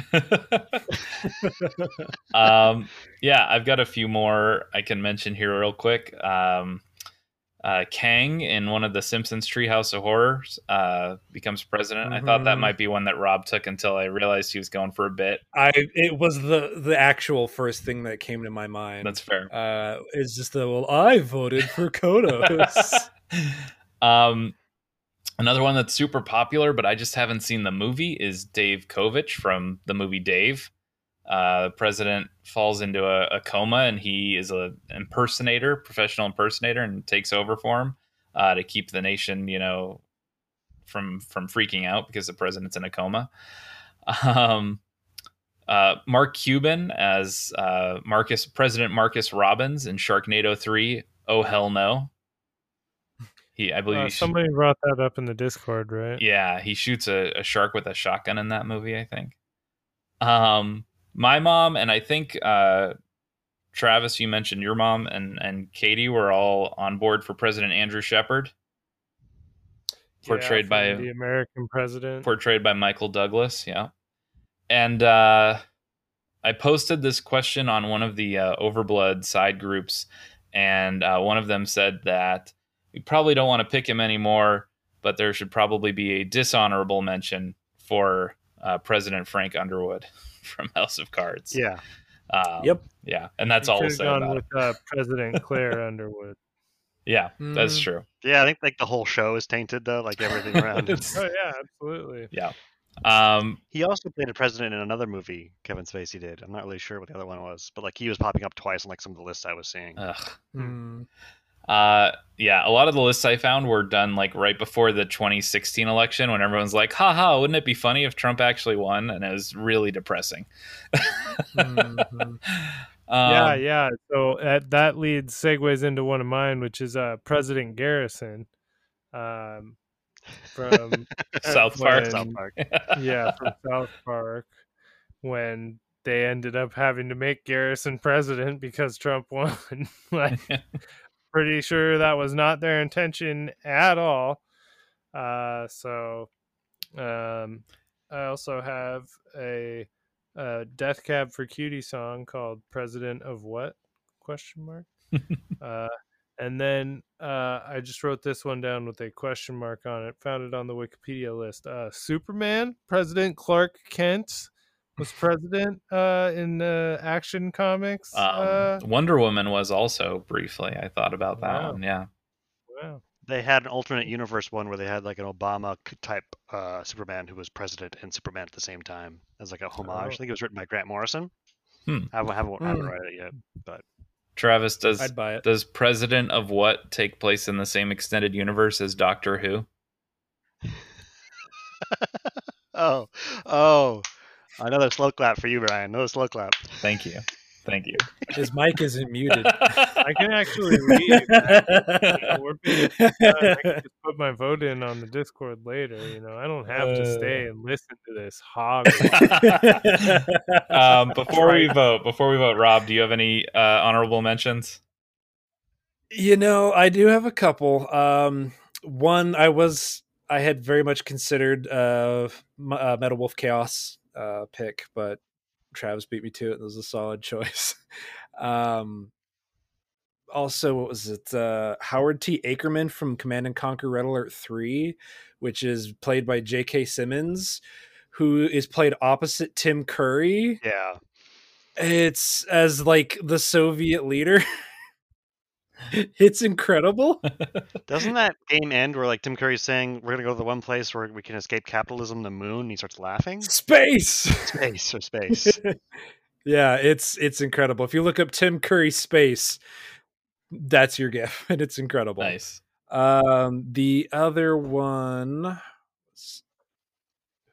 um, yeah, I've got a few more I can mention here real quick. Um, uh, Kang in one of the Simpsons Treehouse of Horrors uh, becomes president. I thought that Mhm. might be one that Rob took until I realized he was going for a bit. I it was the the actual first thing that came to my mind. That's fair. uh is just the well I voted for Kodos. um, another one that's super popular, but I just haven't seen the movie is Dave Kovic from the movie Dave. Uh, the president falls into a, a coma and he is a impersonator, professional impersonator, and takes over for him uh, to keep the nation, you know, from from freaking out because the president's in a coma. Um, uh, Mark Cuban as uh, Marcus President Marcus Robbins in Sharknado Three. Oh hell no! He, I believe, Uh, somebody brought that up in the Discord, right? yeah, he shoots a, a shark with a shotgun in that movie. I think. Um, my mom and I think uh, Travis, you mentioned your mom and and Katie were all on board for President Andrew Shepard, portrayed Yeah, by the American president. portrayed by Michael Douglas. Yeah, and uh, I posted this question on one of the uh, Overblood side groups, and uh, one of them said that we probably don't want to pick him anymore, but there should probably be a dishonorable mention for uh, President Frank Underwood from House of Cards. yeah, Um, Yep. Yeah, and that's You all we'll could've say gone about with uh, President Claire Underwood. Yeah, that's Mhm. true. yeah. I think like the whole show is tainted though, like everything around. it. Oh yeah, absolutely. Yeah. Um, He also played a president in another movie Kevin Spacey did. I'm not really sure what the other one was, but like he was popping up twice on like some of the lists I was seeing. ugh. Uh, yeah, a lot of the lists I found were done like right before the 2016 election when everyone's like, haha, wouldn't it be funny if Trump actually won? And it was really depressing. Mhm. yeah, Um, yeah. So uh, that leads segues into one of mine, which is uh, President Garrison, um, from South Park. when- South Park. yeah, from South Park, when they ended up having to make Garrison president because Trump won. like, pretty sure that was not their intention at all. Uh, so, um, I also have a, uh Death Cab for Cutie song called "President of What?" question mark. uh, and then uh, I just wrote this one down with a question mark on it. Found it on the Wikipedia list. Uh, Superman, President Clark Kent was president uh, in uh, Action Comics. um, uh, Wonder Woman was also briefly. I thought about that Wow. one. Yeah. wow. They had an alternate universe one where they had like an Obama type uh, Superman who was president and Superman at the same time as like a homage. Oh. I think it was written by Grant Morrison. Hmm. I haven't, haven't, I haven't Hmm. read it yet, but Travis, does I'd buy it. does President of what take place in the same extended universe as Doctor Who? oh, oh, another slow clap for you, Brian. Another slow clap. Thank you. Thank you. His mic isn't muted. I can actually leave. You know, we're being done. I can just put my vote in on the Discord later. You know, I don't have to stay and listen to this hog. um, before we vote, before we vote, Rob, do you have any uh, honorable mentions? You know, I do have a couple. Um, one, I was, I had very much considered uh, uh Metal Wolf Chaos uh, pick, but Travis beat me to it. It was a solid choice. um, also, what was it? Uh, Howard T. Ackerman from Command and Conquer Red Alert 3, which is played by J.K. Simmons, who is played opposite Tim Curry. Yeah. It's as like the Soviet leader. it's incredible. Doesn't that game end where like Tim Curry's saying we're gonna go to the one place where we can escape capitalism, the moon? And he starts laughing. Space. Space or space. yeah, it's it's incredible. If you look up Tim Curry space, that's your gift, and it's incredible. Nice. Um, the other one,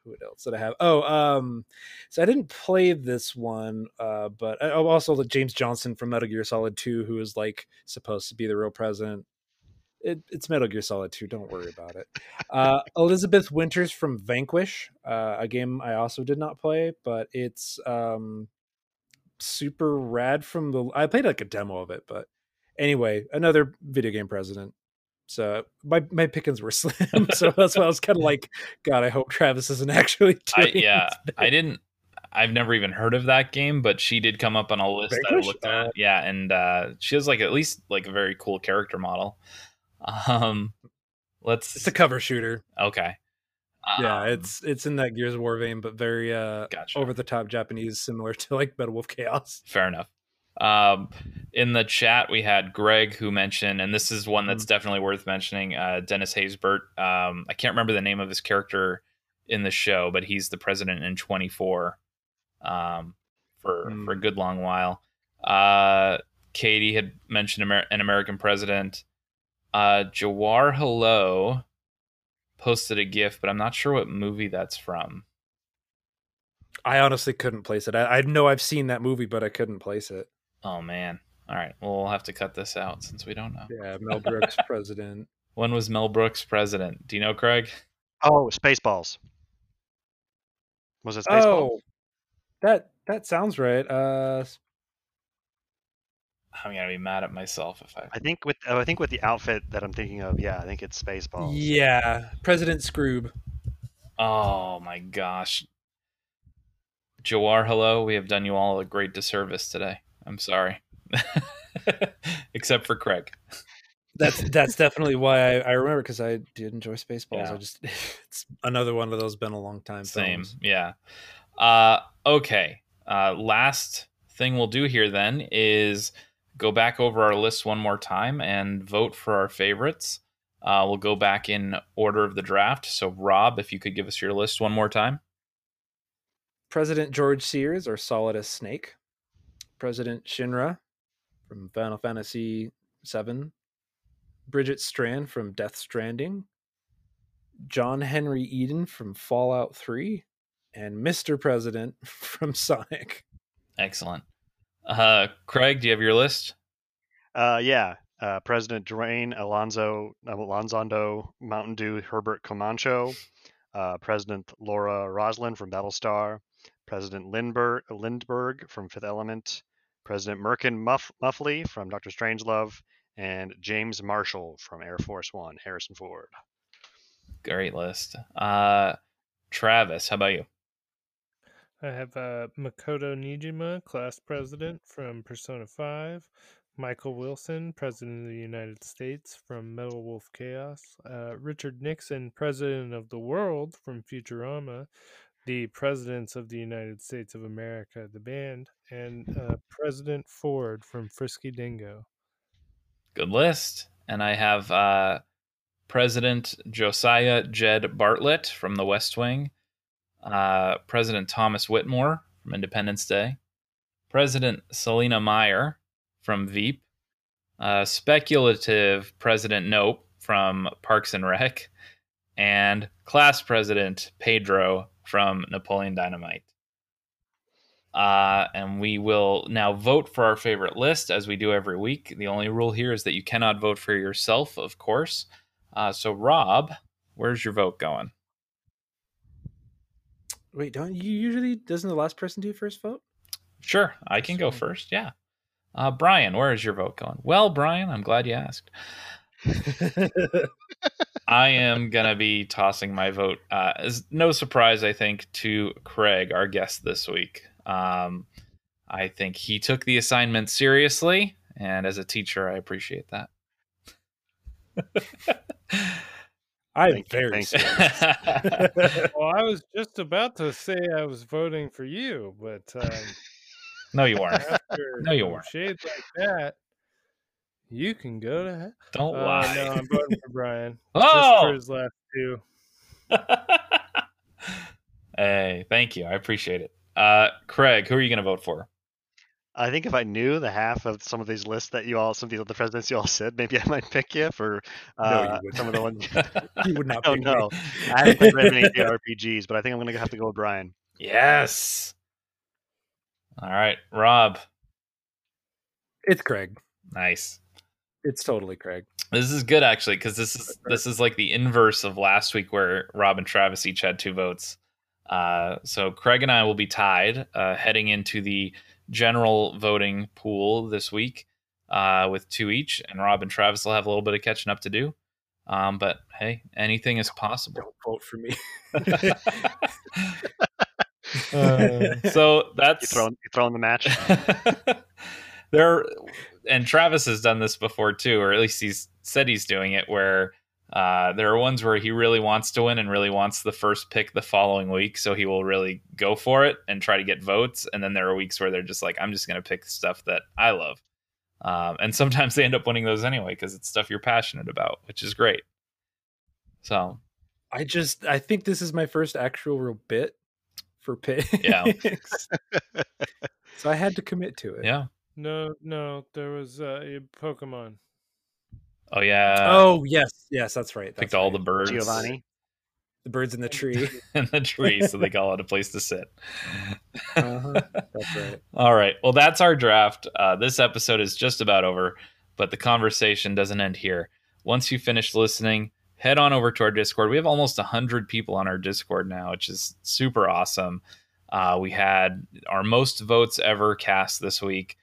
who else did I have? Oh, um, so I didn't play this one, uh, but oh, also the James Johnson from Metal Gear Solid Two, who is like supposed to be the real president. It, it's Metal Gear Solid 2. Don't worry about it. Uh, Elizabeth Winters from Vanquish, uh, a game I also did not play, but it's um, super rad. From the I played like a demo of it, but anyway, another video game president. So my my pickings were slim, so that's why I was kind of like, God, I hope Travis isn't actually I, yeah, I didn't. I've never even heard of that game, but she did come up on a list that I looked at. Yeah, and uh, she has like at least like a very cool character model. Um, let's. It's a cover shooter. okay. yeah, Um, it's it's in that Gears of War vein, but very uh Gotcha. over the top Japanese, similar to like Metal Wolf Chaos. fair enough. Um, in the chat, we had Greg who mentioned, and this is one that's definitely worth mentioning. Uh, Dennis Haysbert. Um, I can't remember the name of his character in the show, but he's the president in 24 um, for for a good long while. Uh, Katie had mentioned Amer- an American president. Uh, Jawar Hello posted a GIF, but I'm not sure what movie that's from. I honestly couldn't place it. I, I know I've seen that movie, but I couldn't place it. Oh man! All right, well we'll have to cut this out since we don't know. Yeah, Mel Brooks president. When was Mel Brooks president? Do you know, Craig? Oh, Spaceballs. Was it Spaceballs? Oh, that that sounds right. Uh, I'm gonna be mad at myself if I. I think with oh, I think with the outfit that I'm thinking of, yeah, I think it's Spaceballs. yeah, President Skroob. Oh my gosh. Jawar, hello. We have done you all a great disservice today. I'm sorry. Except for Craig. That's that's definitely why I, I remember because I did enjoy Spaceballs. Yeah. I just it's another one of those been a long time. Same. films. Yeah. Uh, okay. Uh, last thing we'll do here then is go back over our list one more time and vote for our favorites. Uh, we'll go back in order of the draft. So, Rob, if you could give us your list one more time. President George Sears or Solidus Snake. President Shinra from Final Fantasy VII. Bridget Strand from Death Stranding. John Henry Eden from Fallout 3. And Mr. President from Sonic. Excellent. Uh, Craig, do you have your list? Uh, yeah. Uh, President Dwayne Alonzo Alonzondo Mountain Dew Herbert Camacho, uh, President Laura Roslin from Battlestar, President Lindberg, Lindberg from Fifth Element, President Merkin Muff, Muffley from Doctor Strangelove, and James Marshall from Air Force One, Harrison Ford. Great list. Uh, Travis, how about you? I have uh, Makoto Niijima, class president from Persona 5. Michael Wilson, President of the United States from Metal Wolf Chaos. Uh, Richard Nixon, President of the World from Futurama. The Presidents of the United States of America, the band. And uh, President Ford from Frisky Dingo. Good list. And I have uh, President Josiah Jed Bartlet from The West Wing, uh, President Thomas Whitmore from Independence Day, President Selina Meyer from Veep, uh, speculative President Knope from Parks and Rec, and class president Pedro from Napoleon Dynamite. Uh, and we will now vote for our favorite list as we do every week. The only rule here is that you cannot vote for yourself, of course. Uh, so, Rob, where's your vote going? Wait, don't you usually doesn't the last person do first vote? Sure, I can go first. Yeah. Uh, Brian, where is your vote going? Well, Brian, I'm glad you asked. I am gonna be tossing my vote. Uh, is no surprise, I think, to Craig, our guest this week. Um, I think he took the assignment seriously, and as a teacher, I appreciate that. I'm Thank very thank well, I was just about to say I was voting for you, but um, no, you weren't. after No, you some weren't. shades like that, you can go to hell. Don't Uh, lie. no, I'm voting for Brian. Just Oh! for his last two. hey, thank you. I appreciate it. Uh, Craig, who are you gonna vote for? I think if I knew the half of some of these lists that you all, some of the other presidents you all said, maybe I might pick you for No, you uh, some of the ones. You would not I pick don't me. I haven't played very many RPGs, but I think I'm gonna have to go with Brian. Yes. All right, Rob. It's Craig. Nice. It's totally Craig. This is good actually because this is this is like the inverse of last week where Rob and Travis each had two votes. Uh, so Craig and I will be tied uh, heading into the general voting pool this week uh, with two each, and Rob and Travis will have a little bit of catching up to do. Um, but hey, anything is possible. Don't vote for me. Uh, so You that's throwing, you throwing the match? there and Travis has done this before too, or at least he's said he's doing it where uh, there are ones where he really wants to win and really wants the first pick the following week, so he will really go for it and try to get votes. And then there are weeks where they're just like, I'm just going to pick stuff that I love, um, and sometimes they end up winning those anyway because it's stuff you're passionate about, which is great. So I just I think this is my first actual real bit for picks. Yeah. so I had to commit to it. yeah, No, no, there was uh, a Pokemon. oh yeah, oh yes, yes, that's right. picked that's all right. the birds Giovanni. the birds in the tree. in the tree, so they all had a place to sit. Uh-huh, That's right. All right. Well, that's our draft. Uh, this episode is just about over, but the conversation doesn't end here. Once you finish listening, head on over to our Discord. We have almost 100 people on our Discord now, which is super awesome. Uh, we had our most votes ever cast this week,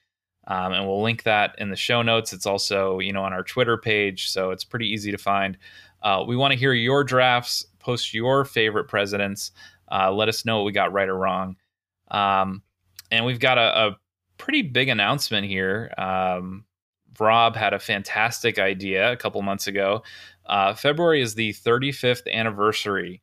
um, and we'll link that in the show notes. It's also, you know, on our Twitter page, so it's pretty easy to find. Uh, we want to hear your drafts. Post your favorite presidents. Uh, let us know what we got right or wrong. Um, and we've got a, a pretty big announcement here. Um, Rob had a fantastic idea a couple months ago. Uh, February is the 35th anniversary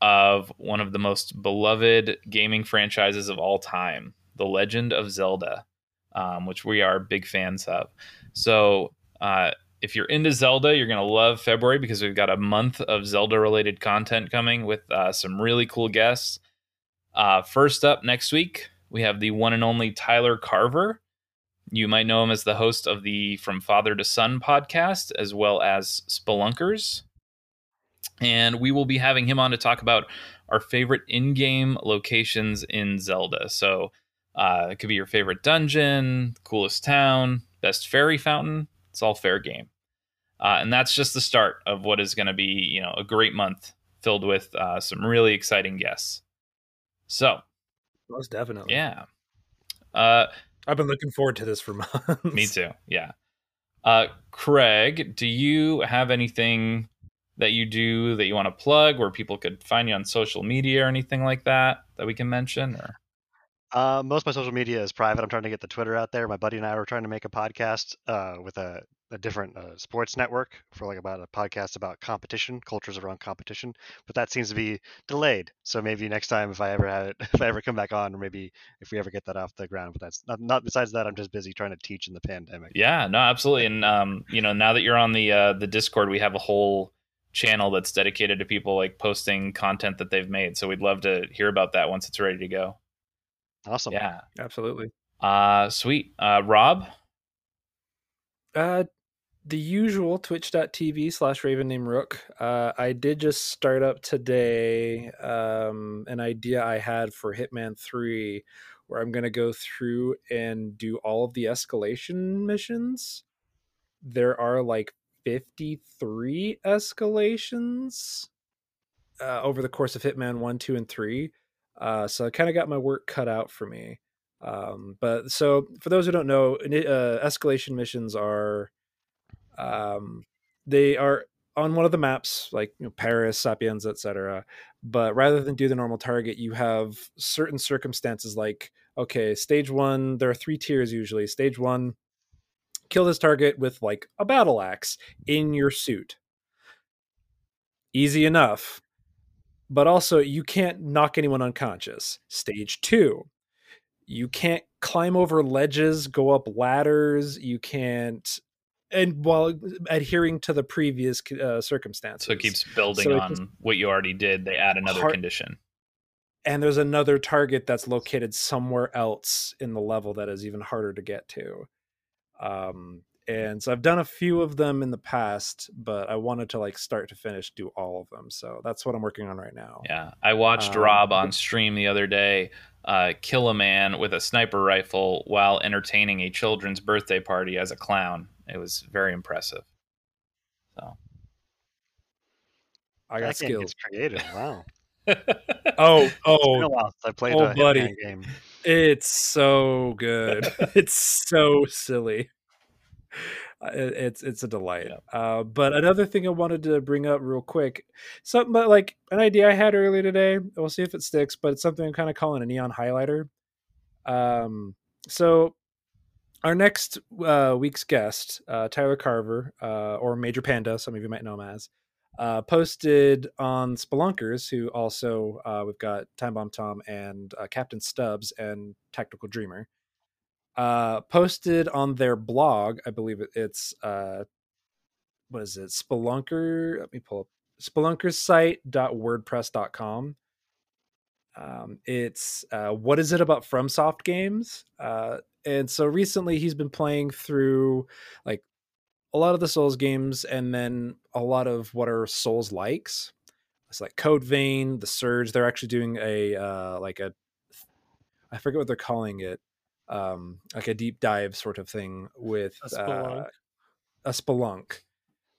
of one of the most beloved gaming franchises of all time, The Legend of Zelda, um, which we are big fans of. So, uh, if you're into Zelda, you're going to love February because we've got a month of Zelda related content coming with uh, some really cool guests. Uh, first up next week, we have the one and only Tyler Carver. You might know him as the host of the From Father to Son podcast, as well as Spelunkers. And we will be having him on to talk about our favorite in game locations in Zelda. So uh, it could be your favorite dungeon, coolest town, best fairy fountain. It's all fair game. Uh, and that's just the start of what is going to be, you know, a great month filled with uh, some really exciting guests. So, Most definitely. yeah. Uh, I've been looking forward to this for months. me too. Yeah. Uh, Craig, do you have anything that you do that you want to plug where people could find you on social media or anything like that that we can mention? Or Uh, most of my social media is private. I'm trying to get the Twitter out there. My buddy and I were trying to make a podcast uh, with a, a different uh, sports network for like about a podcast about competition, cultures around competition. But that seems to be delayed. So maybe next time, if I ever have it, if I ever come back on, or maybe if we ever get that off the ground. But that's not. Not besides that, I'm just busy trying to teach in the pandemic. yeah, no, absolutely. And um, you know, now that you're on the uh, the Discord, we have a whole channel that's dedicated to people like posting content that they've made. So we'd love to hear about that once it's ready to go. Awesome. Yeah. Absolutely. Uh, sweet. Uh, Rob. Uh, the usual twitch.tv slash raven named rook uh, i did just start up today um, an idea i had for hitman 3 where I'm going to go through and do all of the escalation missions. There are like 53 escalations uh, over the course of Hitman 1, 2, and 3. Uh, so I kind of got my work cut out for me. Um, but so for those who don't know, uh, escalation missions are um, they are on one of the maps, like you know, Paris, Sapienza, etc. But rather than do the normal target, you have certain circumstances like okay, stage one, there are three tiers usually. Stage one, kill this target with like a battle axe in your suit. Easy enough. But also, you can't knock anyone unconscious. Stage two, you can't climb over ledges, go up ladders, you can't and while adhering to the previous uh, circumstances. So it keeps building so on what you already did. They add another condition. And there's another target that's located somewhere else in the level that is even harder to get to. Um, and so I've done a few of them in the past, but I wanted to like start to finish do all of them. So that's what I'm working on right now. Yeah, I watched um, Rob on stream the other day uh, kill a man with a sniper rifle while entertaining a children's birthday party as a clown. It was very impressive. So I got that skills. creative. Wow. oh, oh, I played oh, a buddy. game. It's so good. it's so silly. Uh, it's it's a delight. Yeah. Uh, but another thing I wanted to bring up real quick, something but like an idea I had earlier today. We'll see if it sticks, but it's something I'm kind of calling a neon highlighter. Um, so our next uh, week's guest, uh, Tyler Carver, uh, or Major Panda, some of you might know him as, uh, posted on Spelunkers, who also uh, we've got Time Bomb Tom and uh, Captain Stubbs and Tactical Dreamer uh, posted on their blog. I believe it, it's uh, what is it? Spelunker. Let me pull up spelunkersite.wordpress.com. Um, it's uh, what is it about FromSoft games? Uh, and so recently he's been playing through like a lot of the Souls games and then a lot of what are Souls likes. It's like Code Vein, The Surge. They're actually doing a uh, like a I forget what they're calling it um, like a deep dive sort of thing with a spelunk. Uh, a spelunk.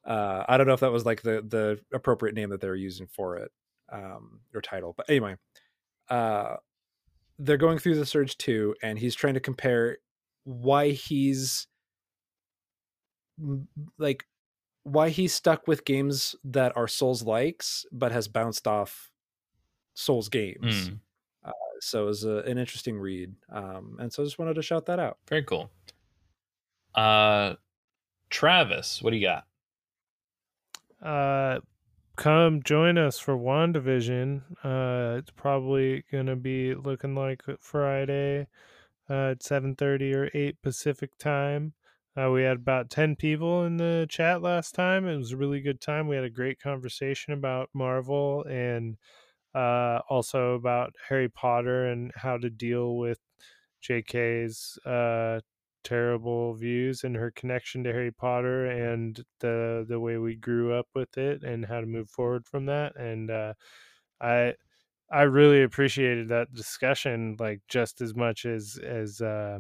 Uh, I don't know if that was like the the appropriate name that they were using for it um, or title, but anyway, uh, they're going through the Surge 2, and he's trying to compare why he's like why he's stuck with games that are Souls likes, but has bounced off Souls games. Mm so it was a, an interesting read um, and so i just wanted to shout that out very cool uh travis what do you got uh come join us for WandaVision. Uh, it's probably gonna be looking like Friday uh, at seven thirty or eight Pacific time. Uh, we had about ten people in the chat last time. It was a really good time. We had a great conversation about Marvel and uh, also about Harry Potter and how to deal with JK's uh, terrible views and her connection to Harry Potter and the the way we grew up with it and how to move forward from that. And uh, I I really appreciated that discussion, like just as much as as uh,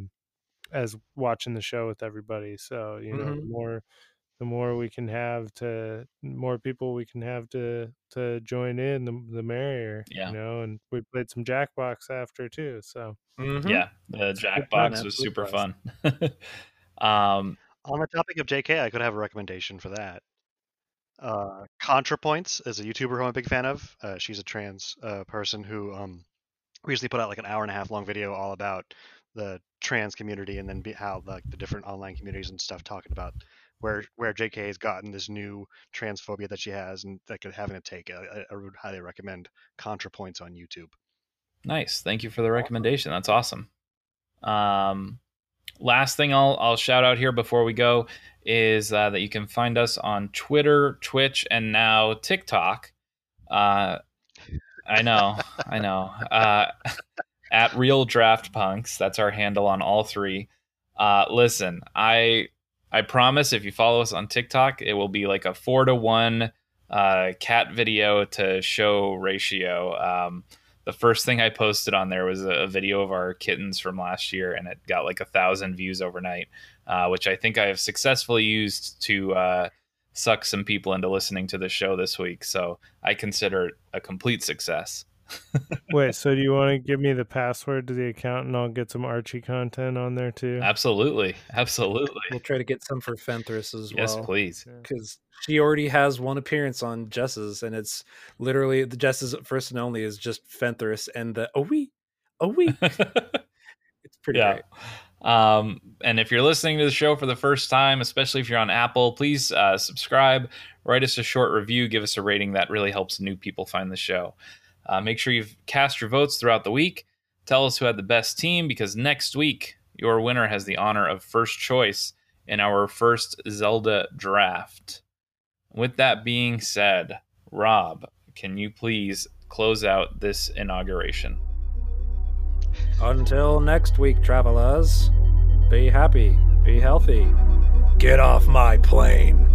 as watching the show with everybody. So you know, mm-hmm. more the more we can have to more people we can have to to join in the, the merrier yeah. you know and we played some jackbox after too so mm-hmm. yeah the jackbox was super fun. Um on the topic of jk i could have a recommendation for that. Uh contrapoints is a youtuber who i'm a big fan of. Uh, she's a trans uh, person who um recently put out like an hour and a half long video all about the trans community and then be, how like the different online communities and stuff talking about where where JK has gotten this new transphobia that she has and like having to take. I, I would highly recommend ContraPoints on YouTube. Nice, thank you for the recommendation. That's awesome. Um, last thing I'll I'll shout out here before we go is uh, that you can find us on Twitter, Twitch, and now TikTok. Uh, I know, I know. Uh, at Real Draft Punks, that's our handle on all three. Uh, listen, I I promise if you follow us on TikTok, it will be like a four to one uh, cat video to show ratio. Um, the first thing I posted on there was a, video of our kittens from last year, and it got like a thousand views overnight, uh, which I think I have successfully used to uh, suck some people into listening to the show this week. So I consider it a complete success. Wait, so do you want to give me the password to the account and I'll get some Archie content on there too? Absolutely, absolutely. We'll try to get some for Fenthras as well. Yes, please. Because she already has one appearance on Jess's, and it's literally the Jess's first and only is just Fenthras and the oh we, oh we. it's pretty Yeah. great. Um, and if you're listening to the show for the first time, especially if you're on Apple, please uh, subscribe, write us a short review, give us a rating. That really helps new people find the show. Uh, make sure you've cast your votes throughout the week. Tell us who had the best team because next week, your winner has the honor of first choice in our first Zelda draft. With that being said, Rob, can you please close out this inauguration? Until next week, travelers, be happy, be healthy, get off my plane,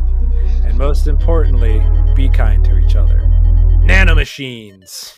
and most importantly, be kind to each other. Nanomachines.